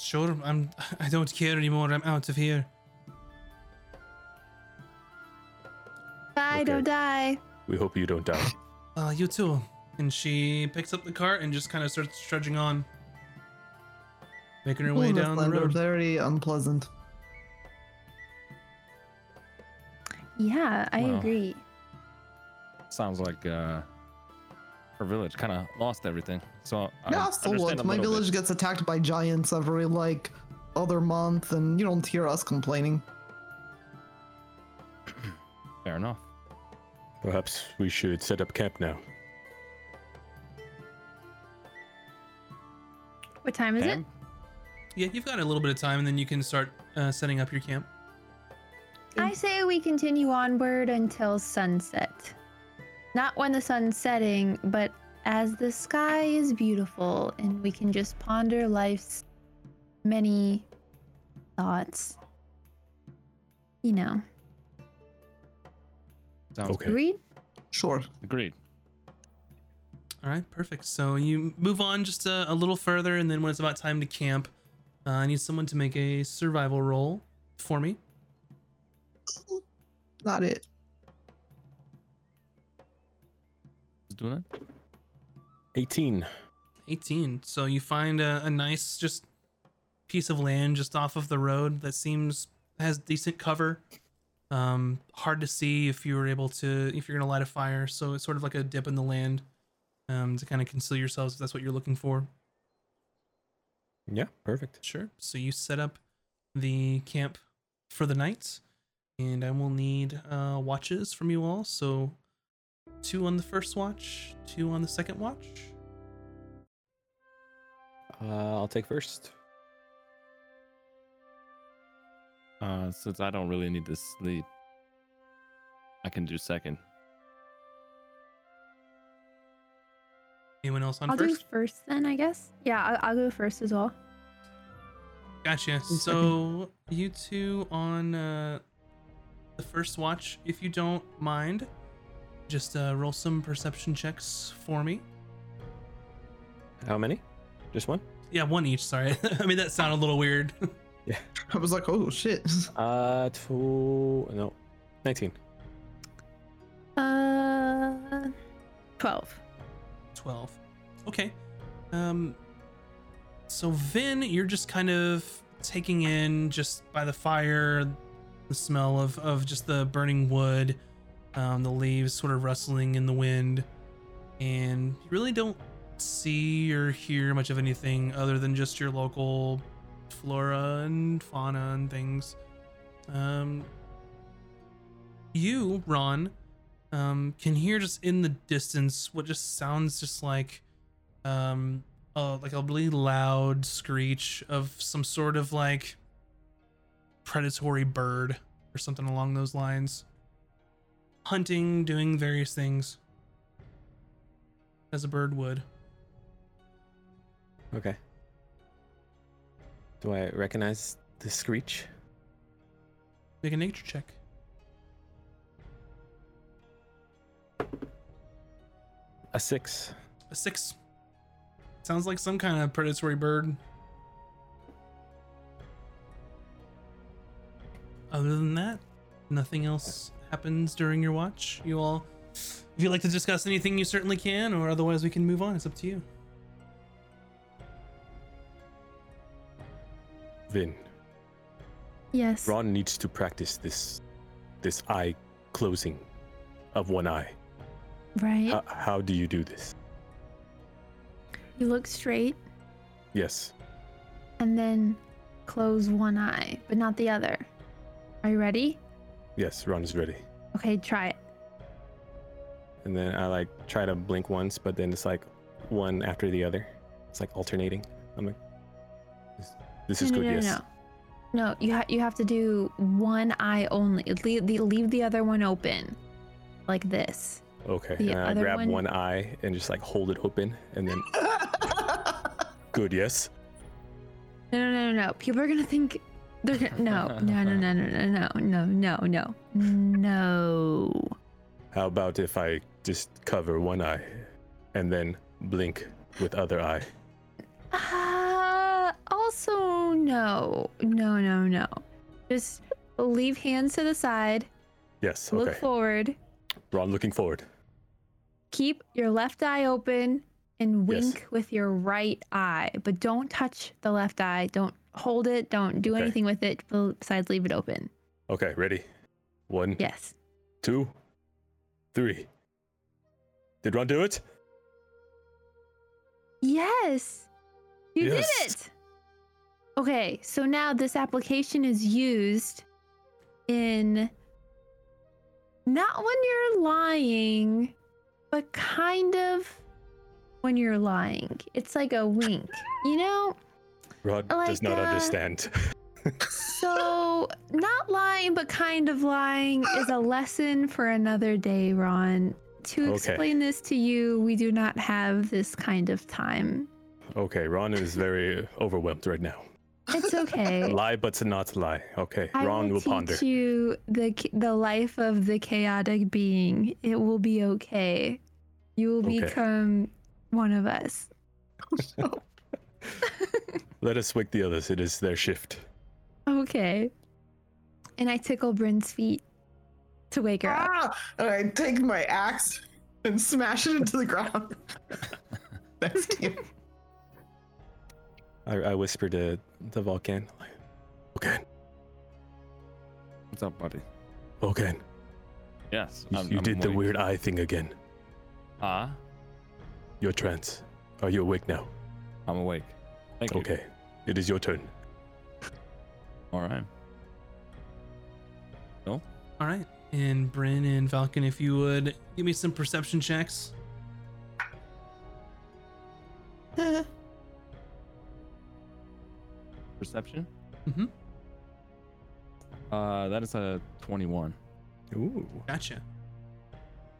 Sure, I'm. I don't care anymore. I'm out of here. bye, Okay. don't die. We hope you don't die. *coughs* Uh, you too. And she picks up the cart and just kind of starts trudging on, making her way down the road. Very unpleasant. Yeah, I Wow. agree. sounds like uh, her village kind of lost everything. So I yeah, so what? My village bit. gets attacked by giants every like other month, and you don't hear us complaining. *clears throat* Fair enough. Perhaps we should set up camp now. What time is Pam? it? Yeah, you've got a little bit of time, and then you can start uh, setting up your camp. I say we continue onward until sunset. Not when the sun's setting, but as the sky is beautiful and we can just ponder life's many thoughts. you know, Sounds Okay. good. agreed? Sure. Agreed. All right, perfect. So you move on just a, a little further, and then when it's about time to camp, uh, I need someone to make a survival roll for me. Not it. Who's doing it? 18. 18. So you find a, a nice just piece of land just off of the road that seems has decent cover. Um, hard to see if you were able to if you're gonna light a fire. So it's sort of like a dip in the land um, to kind of conceal yourselves if that's what you're looking for. Yeah, perfect. Sure. So you set up the camp for the night, and I will need uh, watches from you all. So two on the first watch, two on the second watch. Uh, I'll take first. Uh, since I don't really need to sleep, I can do second. Anyone else on I'll first? do first then, I guess. Yeah, I'll, I'll go first as well. Gotcha. So you two on uh, the first watch, if you don't mind, just uh, roll some perception checks for me. How many? Just one? Yeah, one each. Sorry, *laughs* I mean that sounded a little weird. *laughs* Yeah. I was like, oh shit. *laughs* Uh, two. No, 19. Uh, 12. Twelve. Okay. Um. So Vin, you're just kind of taking in just by the fire, the smell of of just the burning wood, um, the leaves sort of rustling in the wind, and you really don't see or hear much of anything other than just your local flora and fauna and things. Um, you, Ron, um, can hear just in the distance what just sounds just like, um, like a really loud screech of some sort of like predatory bird or something along those lines. Hunting, doing various things as a bird would. Okay. Do I recognize the screech? Make a nature check. A six. A six. Sounds like some kind of predatory bird. Other than that, nothing else happens during your watch. You all, if you'd like to discuss anything, you certainly can, or otherwise we can move on. It's up to you. Vin, Yes. Ron needs to practice this, this eye closing of one eye. Right. How, how do you do this? you look straight Yes. and then close one eye, but not the other. Are you ready? Yes, Ron is ready. Okay, try it. And then I like try to blink once, but then it's like one after the other. It's like alternating. I'm like, this, this is no, good. no, no, yes. no. No, you ha- you have to do one eye only. Leave the leave the other one open, like this. Okay. The and I grab one- one eye and just like hold it open, and then *laughs* good. Yes. No, no, no, no, no. People are gonna think they're gonna no, *laughs* no, no, no, no, no, no, no, no, no. How about if I just cover one eye, and then blink with other eye? Uh, also, no, no, no, no. Just leave hands to the side. Yes. Okay. Look forward. Ron, looking forward. Keep your left eye open and Yes. wink with your right eye, but don't touch the left eye. Don't hold it. Don't do Okay. anything with it besides leave it open. Okay. Ready. One, Yes. two, three. Did Ron do it? Yes. You Yes. did it. Okay, so now this application is used in not when you're lying, but kind of when you're lying. It's like a wink, you know? Ron does not uh, understand. *laughs* So, not lying, but kind of lying is a lesson for another day, Ron. To Okay. explain this to you, we do not have this kind of time. Okay, Ron is very overwhelmed right now. It's okay. *laughs* Lie but to not lie. Okay, I Ron will will teach ponder. you the the life of the chaotic being. It will be okay. You will Okay. become one of us. *laughs* Let us wake the others. It is their shift. Okay. And I tickle Bryn's feet to wake her up. Ah! And I take my axe and smash it into the ground. Next to you. I, I whisper to the Vulcan. Like, Vulcan, What's up, buddy? Vulcan, Yes. you, you did the weird eye thing again. Ah, You're trance. Are you awake now? I'm awake. Thank you. Okay, it is your turn. All right. No. All right, And Bryn and Falcon, if you would give me some perception checks. *laughs* Perception. Mm-hmm. Uh, that is a 21. Ooh. Gotcha.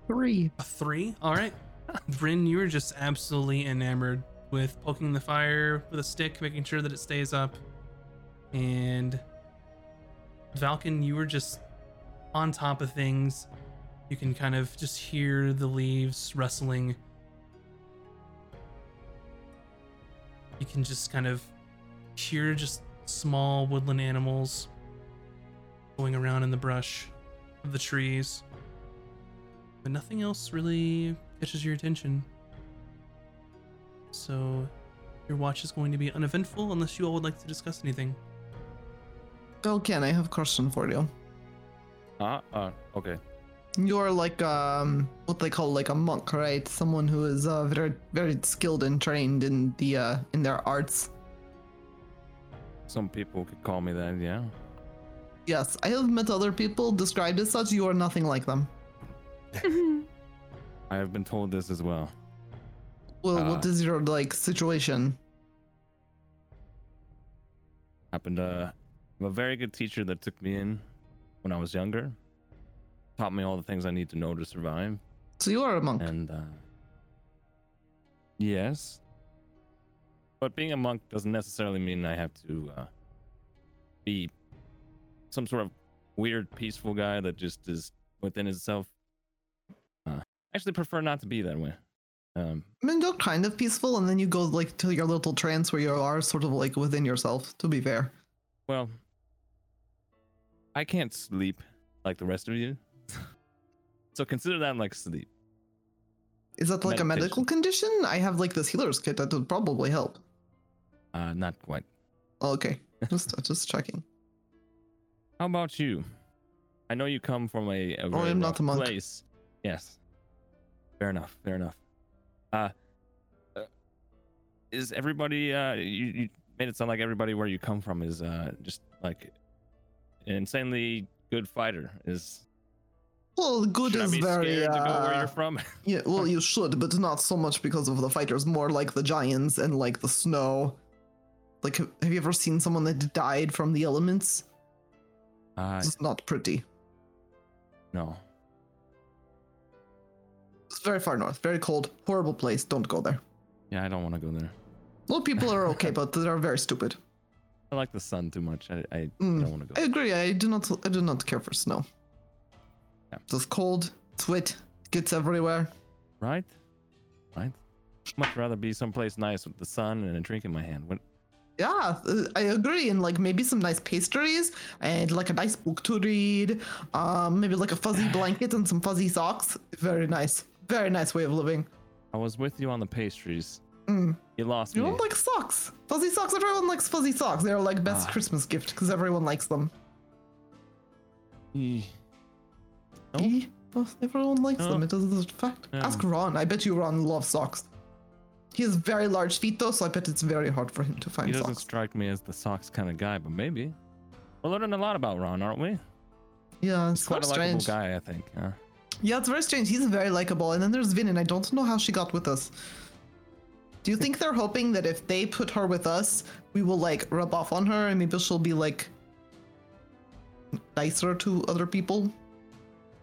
Three. A three. All right. *laughs* Bryn, you were just absolutely enamored with poking the fire with a stick, making sure that it stays up. And Valken, you were just on top of things. You can kind of just hear the leaves rustling. You can just kind of hear just small woodland animals going around in the brush of the trees but nothing else really catches your attention. So, your watch is going to be uneventful unless you all would like to discuss anything. Vulcan, I have a question for you. Ah, uh, okay. You're like um what they call like a monk, right? Someone who is uh, very very skilled and trained in the uh in their arts. Some people could call me that, yeah. Yes, I have met other people described as such. You are nothing like them. *laughs* I have been told this as well. Well, Uh. what is your like situation? Happened to have a very good teacher that took me in when I was younger. Taught me all the things I need to know to survive. So you are a monk. And uh yes. But being a monk doesn't necessarily mean I have to uh be some sort of weird peaceful guy that just is within himself. Uh, I actually prefer not to be that way. Um I mean, you're kind of peaceful, and then you go like to your little trance where you are sort of like within yourself. To be fair, well I can't sleep like the rest of you. *laughs* so consider that like sleep. is that like a medical condition? I have like this healer's kit that would probably help. Uh not quite. Oh, okay, *laughs* just just checking. How about you? I know you come from a, a Oh, very I'm not a monk. place. Yes. Fair enough. Fair enough. Uh, uh is everybody uh you, you made it sound like everybody where you come from is uh just like an insanely good fighter is Well, good should I is very. go where uh, you're from? *laughs* Yeah, well, you should, but not so much because of the fighters. More like the giants and like the snow. Like, have have you ever seen someone that died from the elements? uh It's not pretty. no. Very far north, very cold, horrible place. Don't go there. Yeah, I don't want to go there. Well, people are okay, *laughs* but they're very stupid. I like the sun too much. I I, Mm, don't want to go. I agree. I do not. I do not care for snow. Yeah. It's cold. It's wet. It gets everywhere. Right? Right? Much rather be someplace nice with the sun and a drink in my hand. What Yeah, uh, I agree. And like maybe some nice pastries and like a nice book to read. Um, maybe like a fuzzy blanket and some fuzzy socks. Very nice. Very nice way of living. I was with you on the pastries. Mm. You lost You me. don't like socks. Fuzzy socks. Everyone likes fuzzy socks. They're like best Ah. Christmas gift because everyone likes them. No? Eh, well, everyone likes No. them. It is a fact. Yeah. Ask Ron. I bet you Ron loves socks. He has very large feet though, so I bet it's very hard for him to find. He doesn't socks. strike me as the socks kind of guy, but maybe. We're learning a lot about Ron, aren't we? Yeah, it's He's quite a likable strange. guy, I think. huh? Yeah, it's very strange. He's very likable. And then there's Vin, and I don't know how she got with us. Do you think they're hoping that if they put her with us, we will like rub off on her and maybe she'll be like nicer to other people?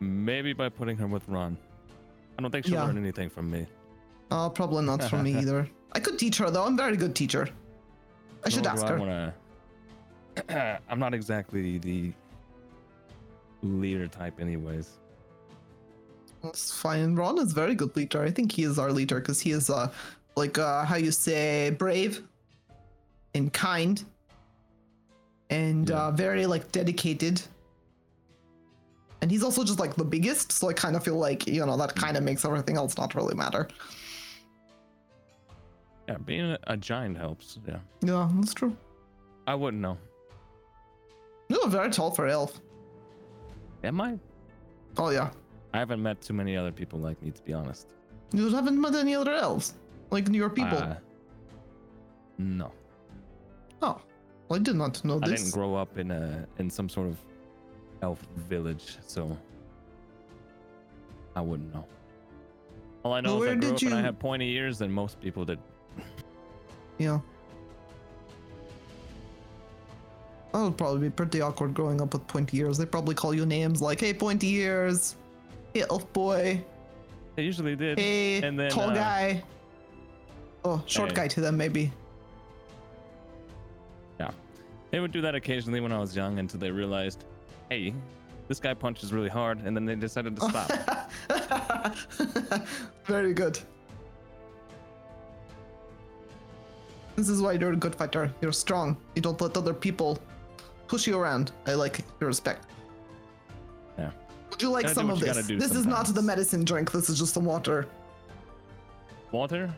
Maybe by putting her with Ron. I don't think she'll Yeah. learn anything from me. Uh, probably not from me either. I could teach her though. I'm a very good teacher. I should ask do her. I wanna *clears throat* I'm not exactly the leader type, anyways. That's fine. Ron is very good leader. I think he is our leader because he is uh like uh how you say brave and kind and Yeah. uh very like dedicated. And he's also just like the biggest, so I kind of feel like, you know, that kind of makes everything else not really matter. Yeah, being a, a giant helps. Yeah, Yeah, that's true. I wouldn't know. You're very tall for elf. Am I? Oh yeah. I haven't met too many other people like me, to be honest. You haven't met any other elves? Like your people? Uh, no, oh. I did not know I this. I didn't grow up in a in some sort of elf village, so I wouldn't know. All I know Well, is I grew up and I you- had pointy ears, and most people did. Yeah. That would probably be pretty awkward growing up with pointy ears. They probably call you names like, hey, pointy ears, hey, elf boy, They usually did. hey, And then, tall uh, guy. Oh, short hey. guy to them, maybe. Yeah. They would do that occasionally when I was young until they realized, hey, this guy punches really hard, and then they decided to *laughs* stop. Very good. This is why you're a good fighter. You're strong. You don't let other people push you around. I like your respect. Would you like some of this? This is not the medicine drink. This is just the water. Water?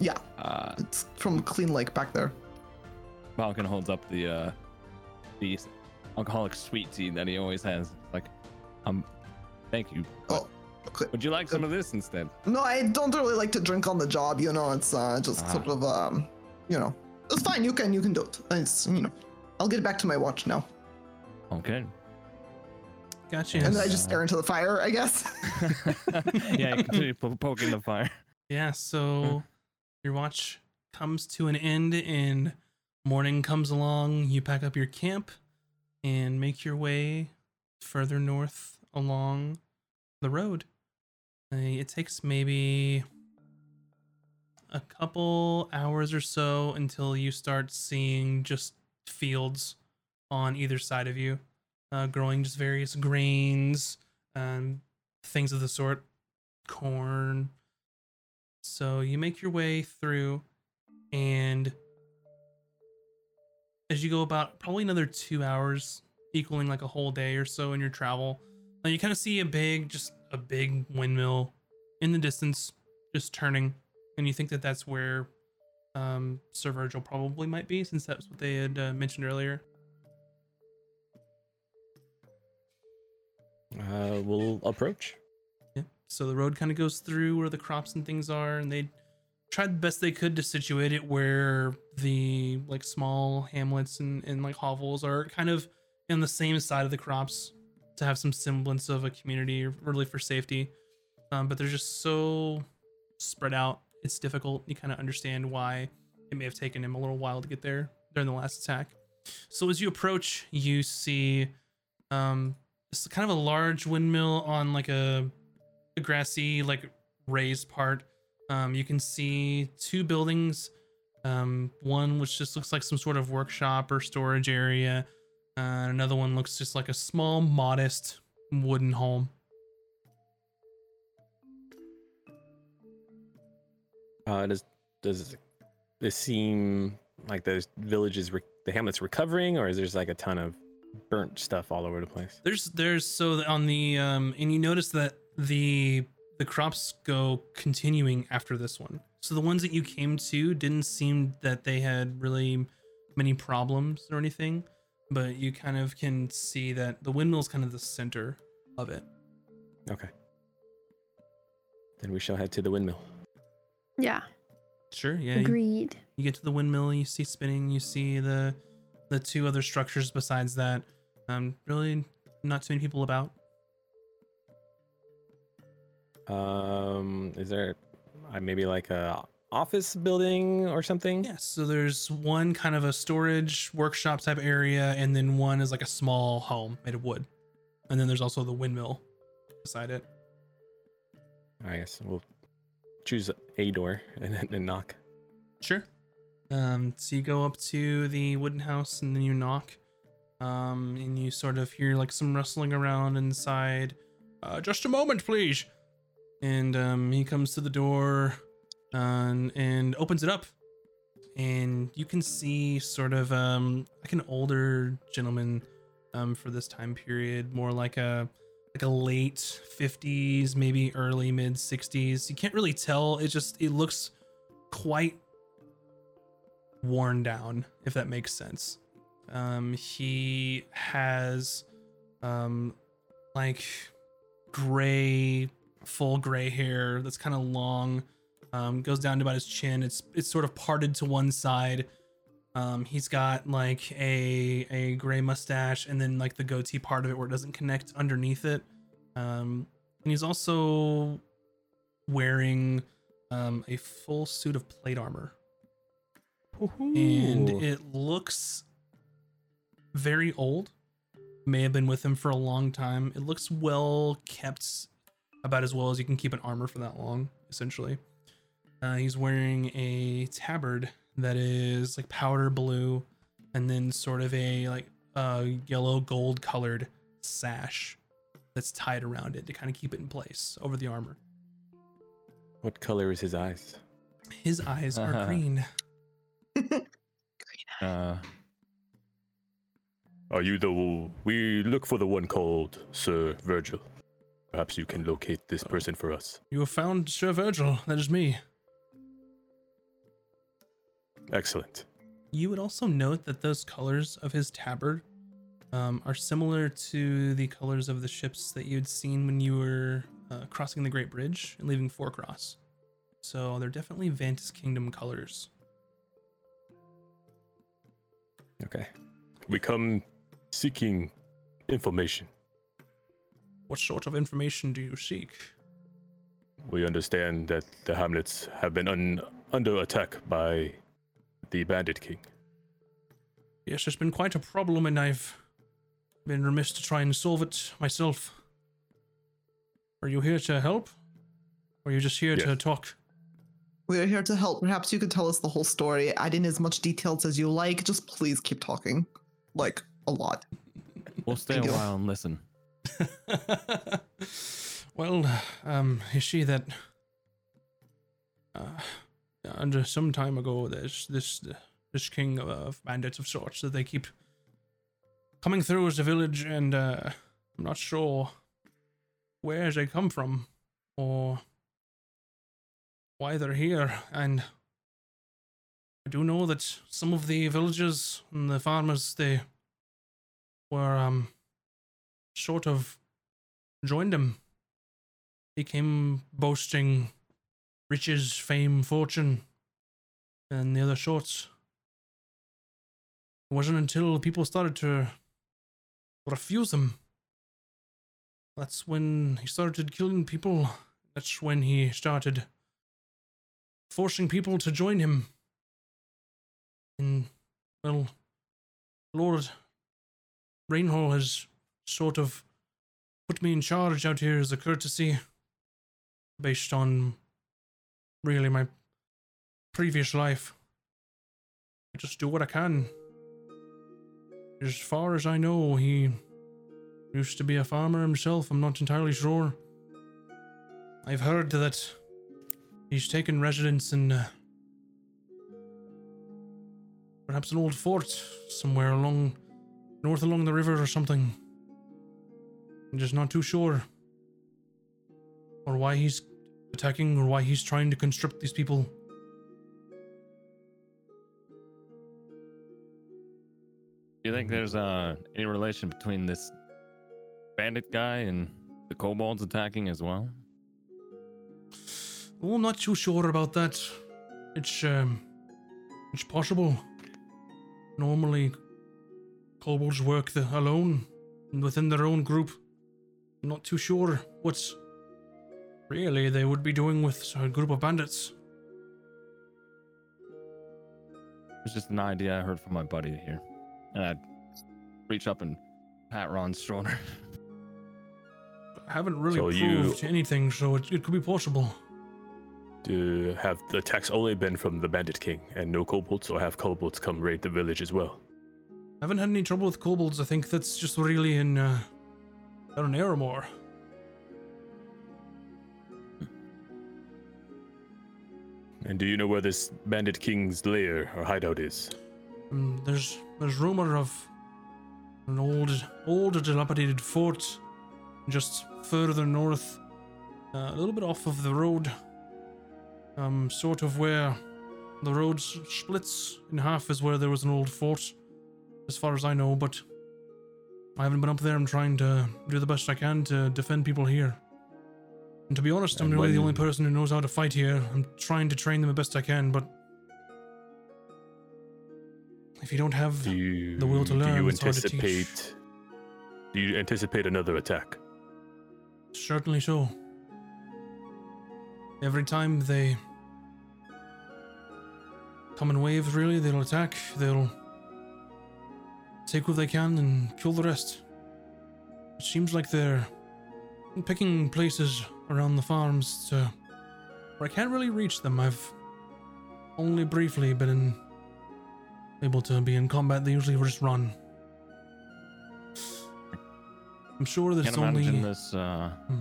Yeah, Uh, it's from Clean Lake back there. Falcon holds up the uh, the alcoholic sweet tea that he always has. Like, um, thank you. Oh, okay. Would you like some of this instead? No, I don't really like to drink on the job. You know, it's uh, just Ah. sort of um, you know, it's fine. You can you can do it. It's you know, I'll get back to my watch now, Okay. Gotcha. and then I just stare into the fire. I guess. *laughs* yeah, you continue po- poking the fire. Yeah, so your watch comes to an end and morning comes along. You pack up your camp and make your way further north along the road. Uh, it takes maybe a couple hours or so until you start seeing just fields on either side of you, uh, growing just various grains, and things of the sort, corn, so you make your way through, and as you go about probably another two hours, equaling like a whole day or so in your travel, uh, you kind of see a big, just a big windmill in the distance, just turning, and you think that that's where um, Sir Virgil probably might be, since that's what they had uh, mentioned earlier. Uh, we'll approach. Yeah. So the road kind of goes through where the crops and things are, and they tried the best they could to situate it where the like small hamlets and, and like hovels are kind of in the same side of the crops to have some semblance of a community, really for safety. Um, but they're just so spread out. It's difficult. You kind of understand why it may have taken him a little while to get there during the last attack. So as you approach, you see um, it's kind of a large windmill on like a, a grassy like raised part. Um, you can see two buildings. Um, one which just looks like some sort of workshop or storage area uh, another one looks just like a small modest wooden home. Uh, does does this seem like the village is re- the hamlet's recovering, or is there just like a ton of burnt stuff all over the place? there's there's so on the um and you notice that the the crops go continuing after this one so the ones that you came to didn't seem that they had really many problems or anything but you kind of can see that the windmill's kind of the center of it Okay. Then we shall head to the windmill. Yeah, sure yeah you, agreed. you get to the windmill you see spinning you see the the two other structures besides that um really not too many people about Um, is there uh, maybe like a office building or something? Yeah, so there's one kind of a storage workshop type area, and then one is like a small home made of wood. And then there's also the windmill beside it. I guess we'll choose a door *laughs* and then and knock. Sure. Um, so you go up to the wooden house and then you knock. Um, and you sort of hear like some rustling around inside. Uh, just a moment, please. And um, he comes to the door and, and opens it up. And you can see sort of um, like an older gentleman um, for this time period, more like a like a late 50s, maybe early mid 60s. You can't really tell. It just it looks quite worn down, if that makes sense. Um, he has um, like gray, full gray hair that's kind of long, um, goes down to about his chin. It's it's sort of parted to one side. Um, he's got like a a gray mustache and then like the goatee part of it where it doesn't connect underneath it. Um, and he's also wearing um, a full suit of plate armor and it looks very old. May have been with him for a long time. It looks well kept, about as well as you can keep an armor for that long, essentially. Uh, he's wearing a tabard that is like powder blue, and then sort of a like uh, yellow gold colored sash that's tied around it to kind of keep it in place over the armor. What color is his eyes? His eyes are *laughs* green. *laughs* Uh, Are you the? We look for the one called Sir Virgil. Perhaps you can locate this person for us. You have found Sir Virgil. That is me. Excellent. You would also note that those colors of his tabard um, are similar to the colors of the ships that you'd seen when you were uh, crossing the Great Bridge and leaving Forecross. So they're definitely Vantis Kingdom colors. Okay. We come seeking information. What sort of information do you seek? We understand that the hamlets have been un- under attack by the Bandit King. Yes, it's been quite a problem, and I've been remiss to try and solve it myself. Are you here to help? Or are you just here to talk? We are here to help. Perhaps you could tell us the whole story. Add in as much details as you like. Just please keep talking. Like, a lot. we'll stay a you. while and listen. *laughs* well, um, you see that uh, under some time ago, there's this this king of bandits of sorts that they keep coming through as a village, and uh, I'm not sure where they come from or why they're here. And I do know that some of the villagers and the farmers they were um sort of joined him. He came boasting riches, fame, fortune, and the other sorts. It wasn't until people started to refuse him. That's when he started killing people. That's when he started forcing people to join him. And, well, Lord Rainhall has sort of put me in charge out here as a courtesy based on really my previous life. I just do what I can. As far as I know, he used to be a farmer himself. I'm not entirely sure. I've heard that he's taken residence in uh, perhaps an old fort somewhere along north along the river or something. I'm just not too sure. Or why he's attacking or why he's trying to constrict these people. Do you think there's uh, any relation between this bandit guy and the kobolds attacking as well? Oh, I'm not too sure about that. It's um it's possible. Normally kobolds work the, alone and within their own group. I'm not too sure what really they would be doing with a group of bandits. It's just an idea I heard from my buddy here. And I'd reach up and pat Ron's shoulder. I haven't really So you- proved anything, so it, it could be possible. Have the attacks only been from the Bandit King and no kobolds, or have kobolds come raid the village as well? haven't had any trouble with kobolds. I think that's just really in uh, down in Aramore. And do you know where this Bandit King's lair or hideout is? Um, there's there's rumor of an old old dilapidated fort just further north, uh, a little bit off of the road. Um, sort of where the road splits in half is where there was an old fort, as far as I know. But I haven't been up there. I'm trying to do the best I can to defend people here. And to be honest, I'm And really the only person who knows how to fight here. I'm trying to train them the best I can, but if you don't have Do you The will to learn, do you it's hard to teach. anticipate do you anticipate another attack? Certainly so. Every time they come in waves, really, they'll attack, they'll take what they can and kill the rest. It seems like they're picking places around the farms to where I can't really reach them. I've only briefly been in, able to be in combat. They usually just run. I'm sure that Can't it's only. this. Uh, Hmm.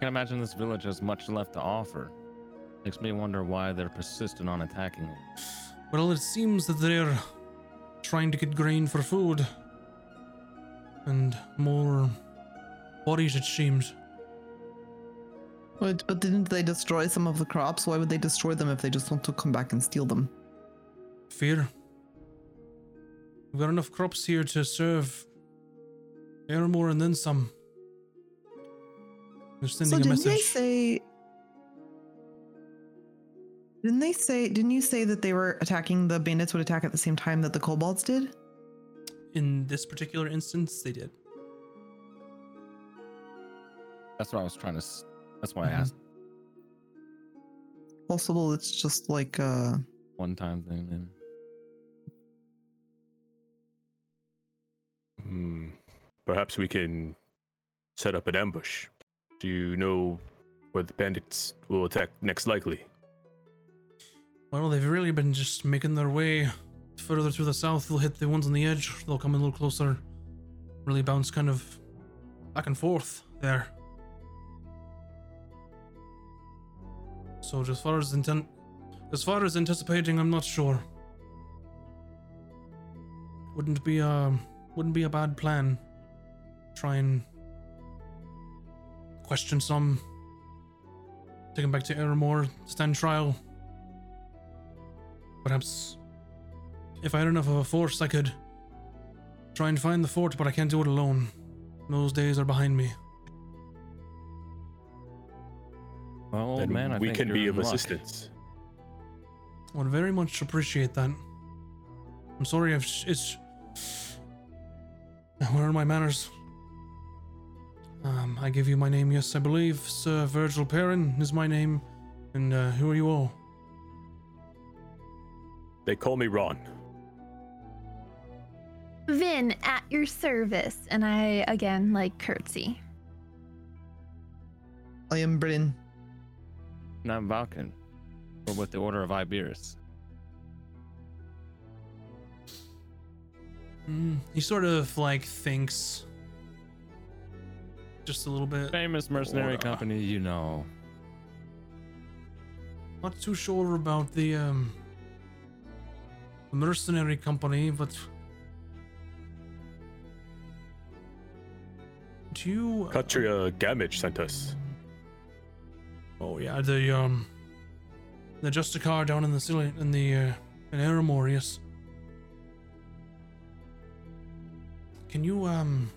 Can't imagine this village has much left to offer. Makes me wonder why they're persistent on attacking it. Well, it seems that they're trying to get grain for food. And more bodies, it seems. But, but didn't they destroy some of the crops? Why would they destroy them if they just want to come back and steal them? Fear. We've got enough crops here to serve Aramore and then some. They're So sending a didn't they say? Didn't they say? Didn't you say that they were attacking the bandits would attack at the same time that the kobolds did? In this particular instance, they did. That's what I was trying to. That's why I Mhm. asked Possible. It's just like a one time thing. Then Hmm. Perhaps we can set up an ambush. Do you know where the bandits will attack next likely? Well, they've really been just making their way further to the south. They'll hit the ones on the edge. They'll come a little closer. Really bounce kind of back and forth there. So, as far as intent, as far as anticipating, I'm not sure. Wouldn't be a wouldn't be a bad plan. Try and question some. Take them back to Aramore, stand trial. Perhaps if I had enough of a force, I could try and find the fort, but I can't do it alone. Those days are behind me. well, old Then man, I we think can you're be in of luck. assistance. I would very much appreciate that. I'm sorry if it's. Where are my manners? Um, I give you my name, yes, I believe. Sir Virgil Perrin is my name. And uh, who are you all? They call me Ron. Vin, at your service. And I, again, like curtsy. I am Bryn. And I'm Valken. We're with the Order of Iberus. Mm, he sort of like thinks just a little bit. Famous mercenary Order. company, you know. Not too sure about the um the mercenary company, but do you? uh, Katria Gamage sent us. Oh yeah, the um the Justicar down in the city in the uh, in Aramore, yes. Can you um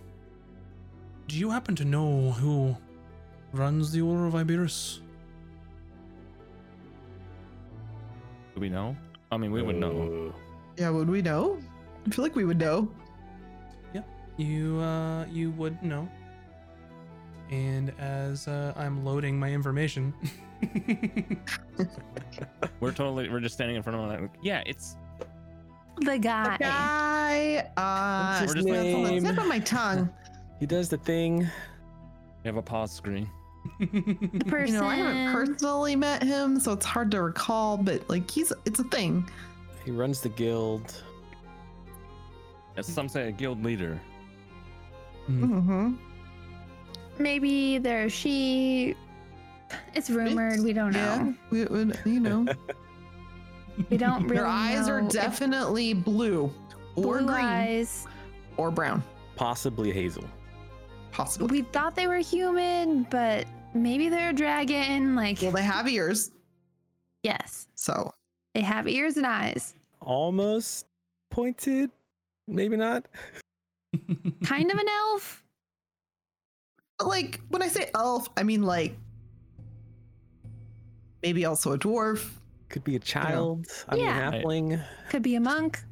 do you happen to know who runs the Order of Iberus? Do we know? I mean, we would know. Yeah, would we know? I feel like we would know. Yeah. You uh you would know. And as uh, I'm loading my information, *laughs* We're totally. We're just standing in front of him. Like, yeah, it's. The guy. The Guy, uh, What's his it's on name? tip of my tongue. he does the thing. We have a pause screen. *laughs* The person. You know, I haven't personally met him, so it's hard to recall. But like, he's it's a thing. He runs the guild. As some say, a guild leader. Mm-hmm. Maybe they're she. It's rumored. We don't Yeah, know. we, we, you know, *laughs* We don't really. their eyes are know if definitely blue or blue green eyes. or brown, Possibly Hazel. possibly. We thought they were human, but maybe they're a dragon. Like Well, they have ears, yes, so they have ears and eyes. Almost pointed. Maybe not. *laughs* Kind of an elf. Like when I say elf, I mean like maybe also a dwarf. Could be a child. I mean, Yeah. halfling. Could be a monk.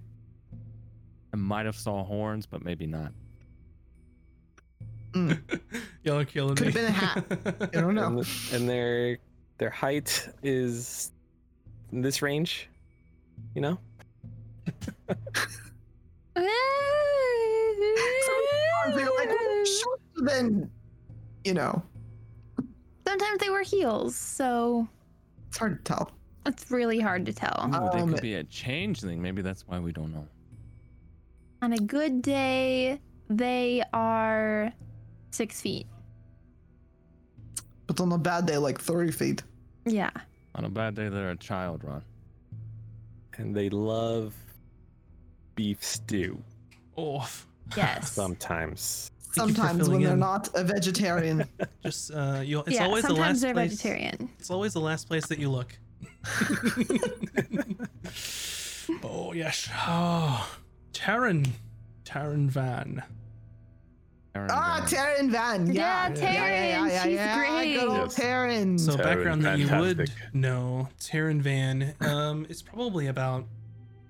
I might have saw horns, but maybe not. Mm. *laughs* Y'all are killing Could've me. been a hat. *laughs* I don't know. And, and their their height is in this range. You know. Shorter than you know. Sometimes they wear heels, so It's hard to tell. it's really hard to tell. Ooh, they Um, could be a changeling. Maybe that's why we don't know. On a good day, they are six feet. But on a bad day, like 30 feet. Yeah. On a bad day, they're a child, Ron. And they love beef stew. oh, Yes. Sometimes. Thank you for Sometimes when filling they're not a vegetarian. *laughs* just uh, you. It's yeah. always the sometimes last they're place. vegetarian. It's always the last place that you look. *laughs* oh yes. Oh, Taryn, Taryn Van. Aaron ah, Van. Taryn Van. Yeah, Yeah, Taryn, yeah, yeah, she's yeah, great. Good old Yes. Taryn. So Taryn, background that you would fantastic. know, Taryn Van um, is probably about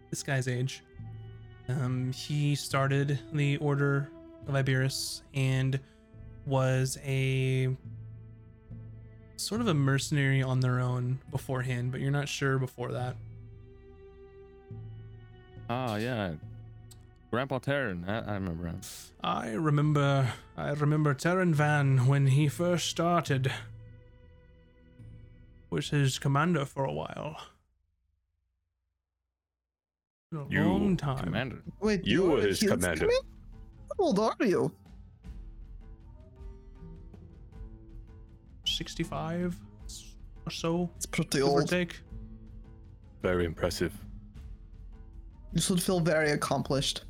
this guy's age. Um, he started the Order of Iberus and was a sort of a mercenary on their own beforehand, but you're not sure before that. Ah, yeah. Grandpa Taryn. I, I remember him. I remember, I remember Taryn Van when he first started. Was his commander for a while. A You long time. Commander. Wait, You you're were his commander. How old are you? 65 or so, It's pretty give old. take. Very impressive. This would feel very accomplished.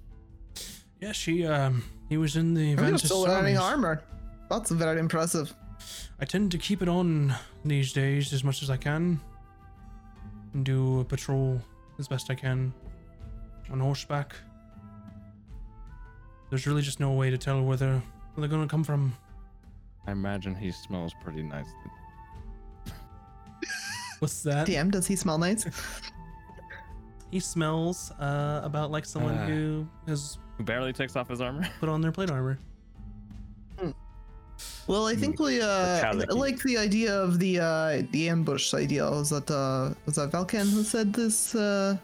Yeah, he um he was in the You're Ventus still wearing armor. That's very impressive. I tend to keep it on these days as much as I can. And do a patrol as best I can on horseback. There's really just no way to tell where they're, where they're gonna come from. I imagine he smells pretty nice. *laughs* What's that? DM, does he smell nice? *laughs* He smells uh, about like someone Ah. who has Who barely takes off his armor? put on their plate armor. Well, I think we uh like the idea of the uh the ambush idea. Was that uh was that Valkan who said this uh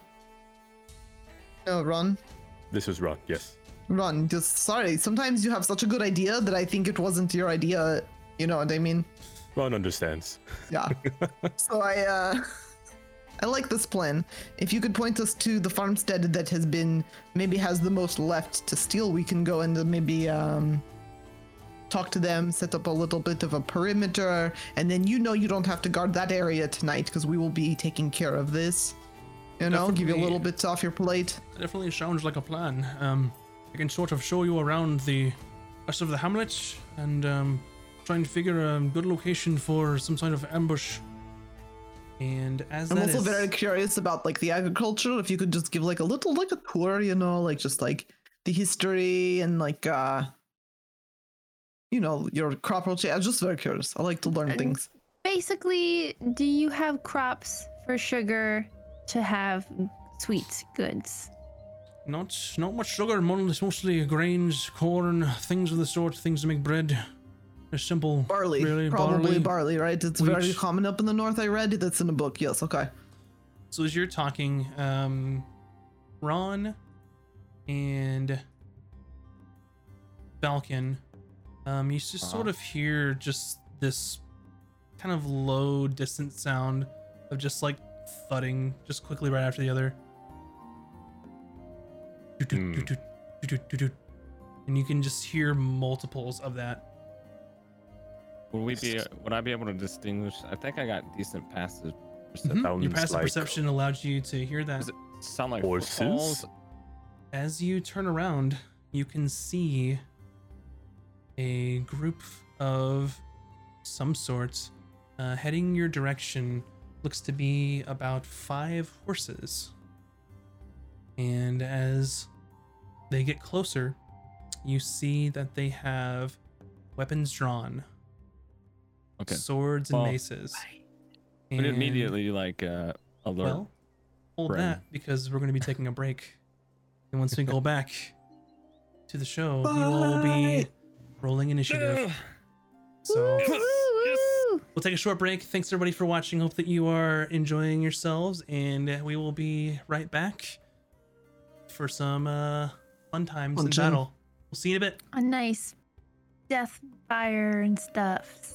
No, Ron. This was wrong. Yes. Ron, just sorry. Sometimes you have such a good idea that I think it wasn't your idea. You know what I mean? Ron understands. Yeah. *laughs* so I uh I like this plan. If you could point us to the farmstead that has been maybe has the most left to steal, we can go and maybe um talk to them, set up a little bit of a perimeter, and then you know you don't have to guard that area tonight because we will be taking care of this. You know, give you a little bit off your plate. Definitely sounds like a plan. Um, I can sort of show you around the rest of the hamlet and um, try and figure a good location for some sort of ambush. And as I'm that also is- very curious about like the agriculture. If you could just give like a little like a tour, you know, like just like the history and like uh you know your crop rotation. I'm just very curious. I like to learn And- things. Basically, do you have crops for sugar to have sweet goods? Not not much sugar, mostly grains, corn, things of the sort, things to make bread. A simple Barley, really, probably barley. barley, right? It's very common up in the north. I read that's in a book. Yes, okay. So as you're talking, um, Ron and Balkan, um, you just sort Uh-huh. of hear just this kind of low, distant sound of just like thudding, just quickly right after the other. Doot, doot, Hmm. and you can just hear multiples of that. Would we be? Would I be able to distinguish? I think I got decent passive perception. Mhm. Your passive like perception allowed you to hear that. Does it sound like Horses? footfalls? As you turn around, you can see a group of some sort uh, heading your direction. Looks to be about five horses. And as they get closer, you see that they have weapons drawn, Okay. swords and Well, maces. But And- immediately like uh, alert. well, hold friend. that because we're going to be taking a break. And once we go *laughs* back to the show, we will be rolling initiative. So we'll take a short break. Thanks everybody for watching. Hope that you are enjoying yourselves, and we will be right back for some uh, fun times Fun in time. battle. We'll see you in a bit. A nice death fire and stuff.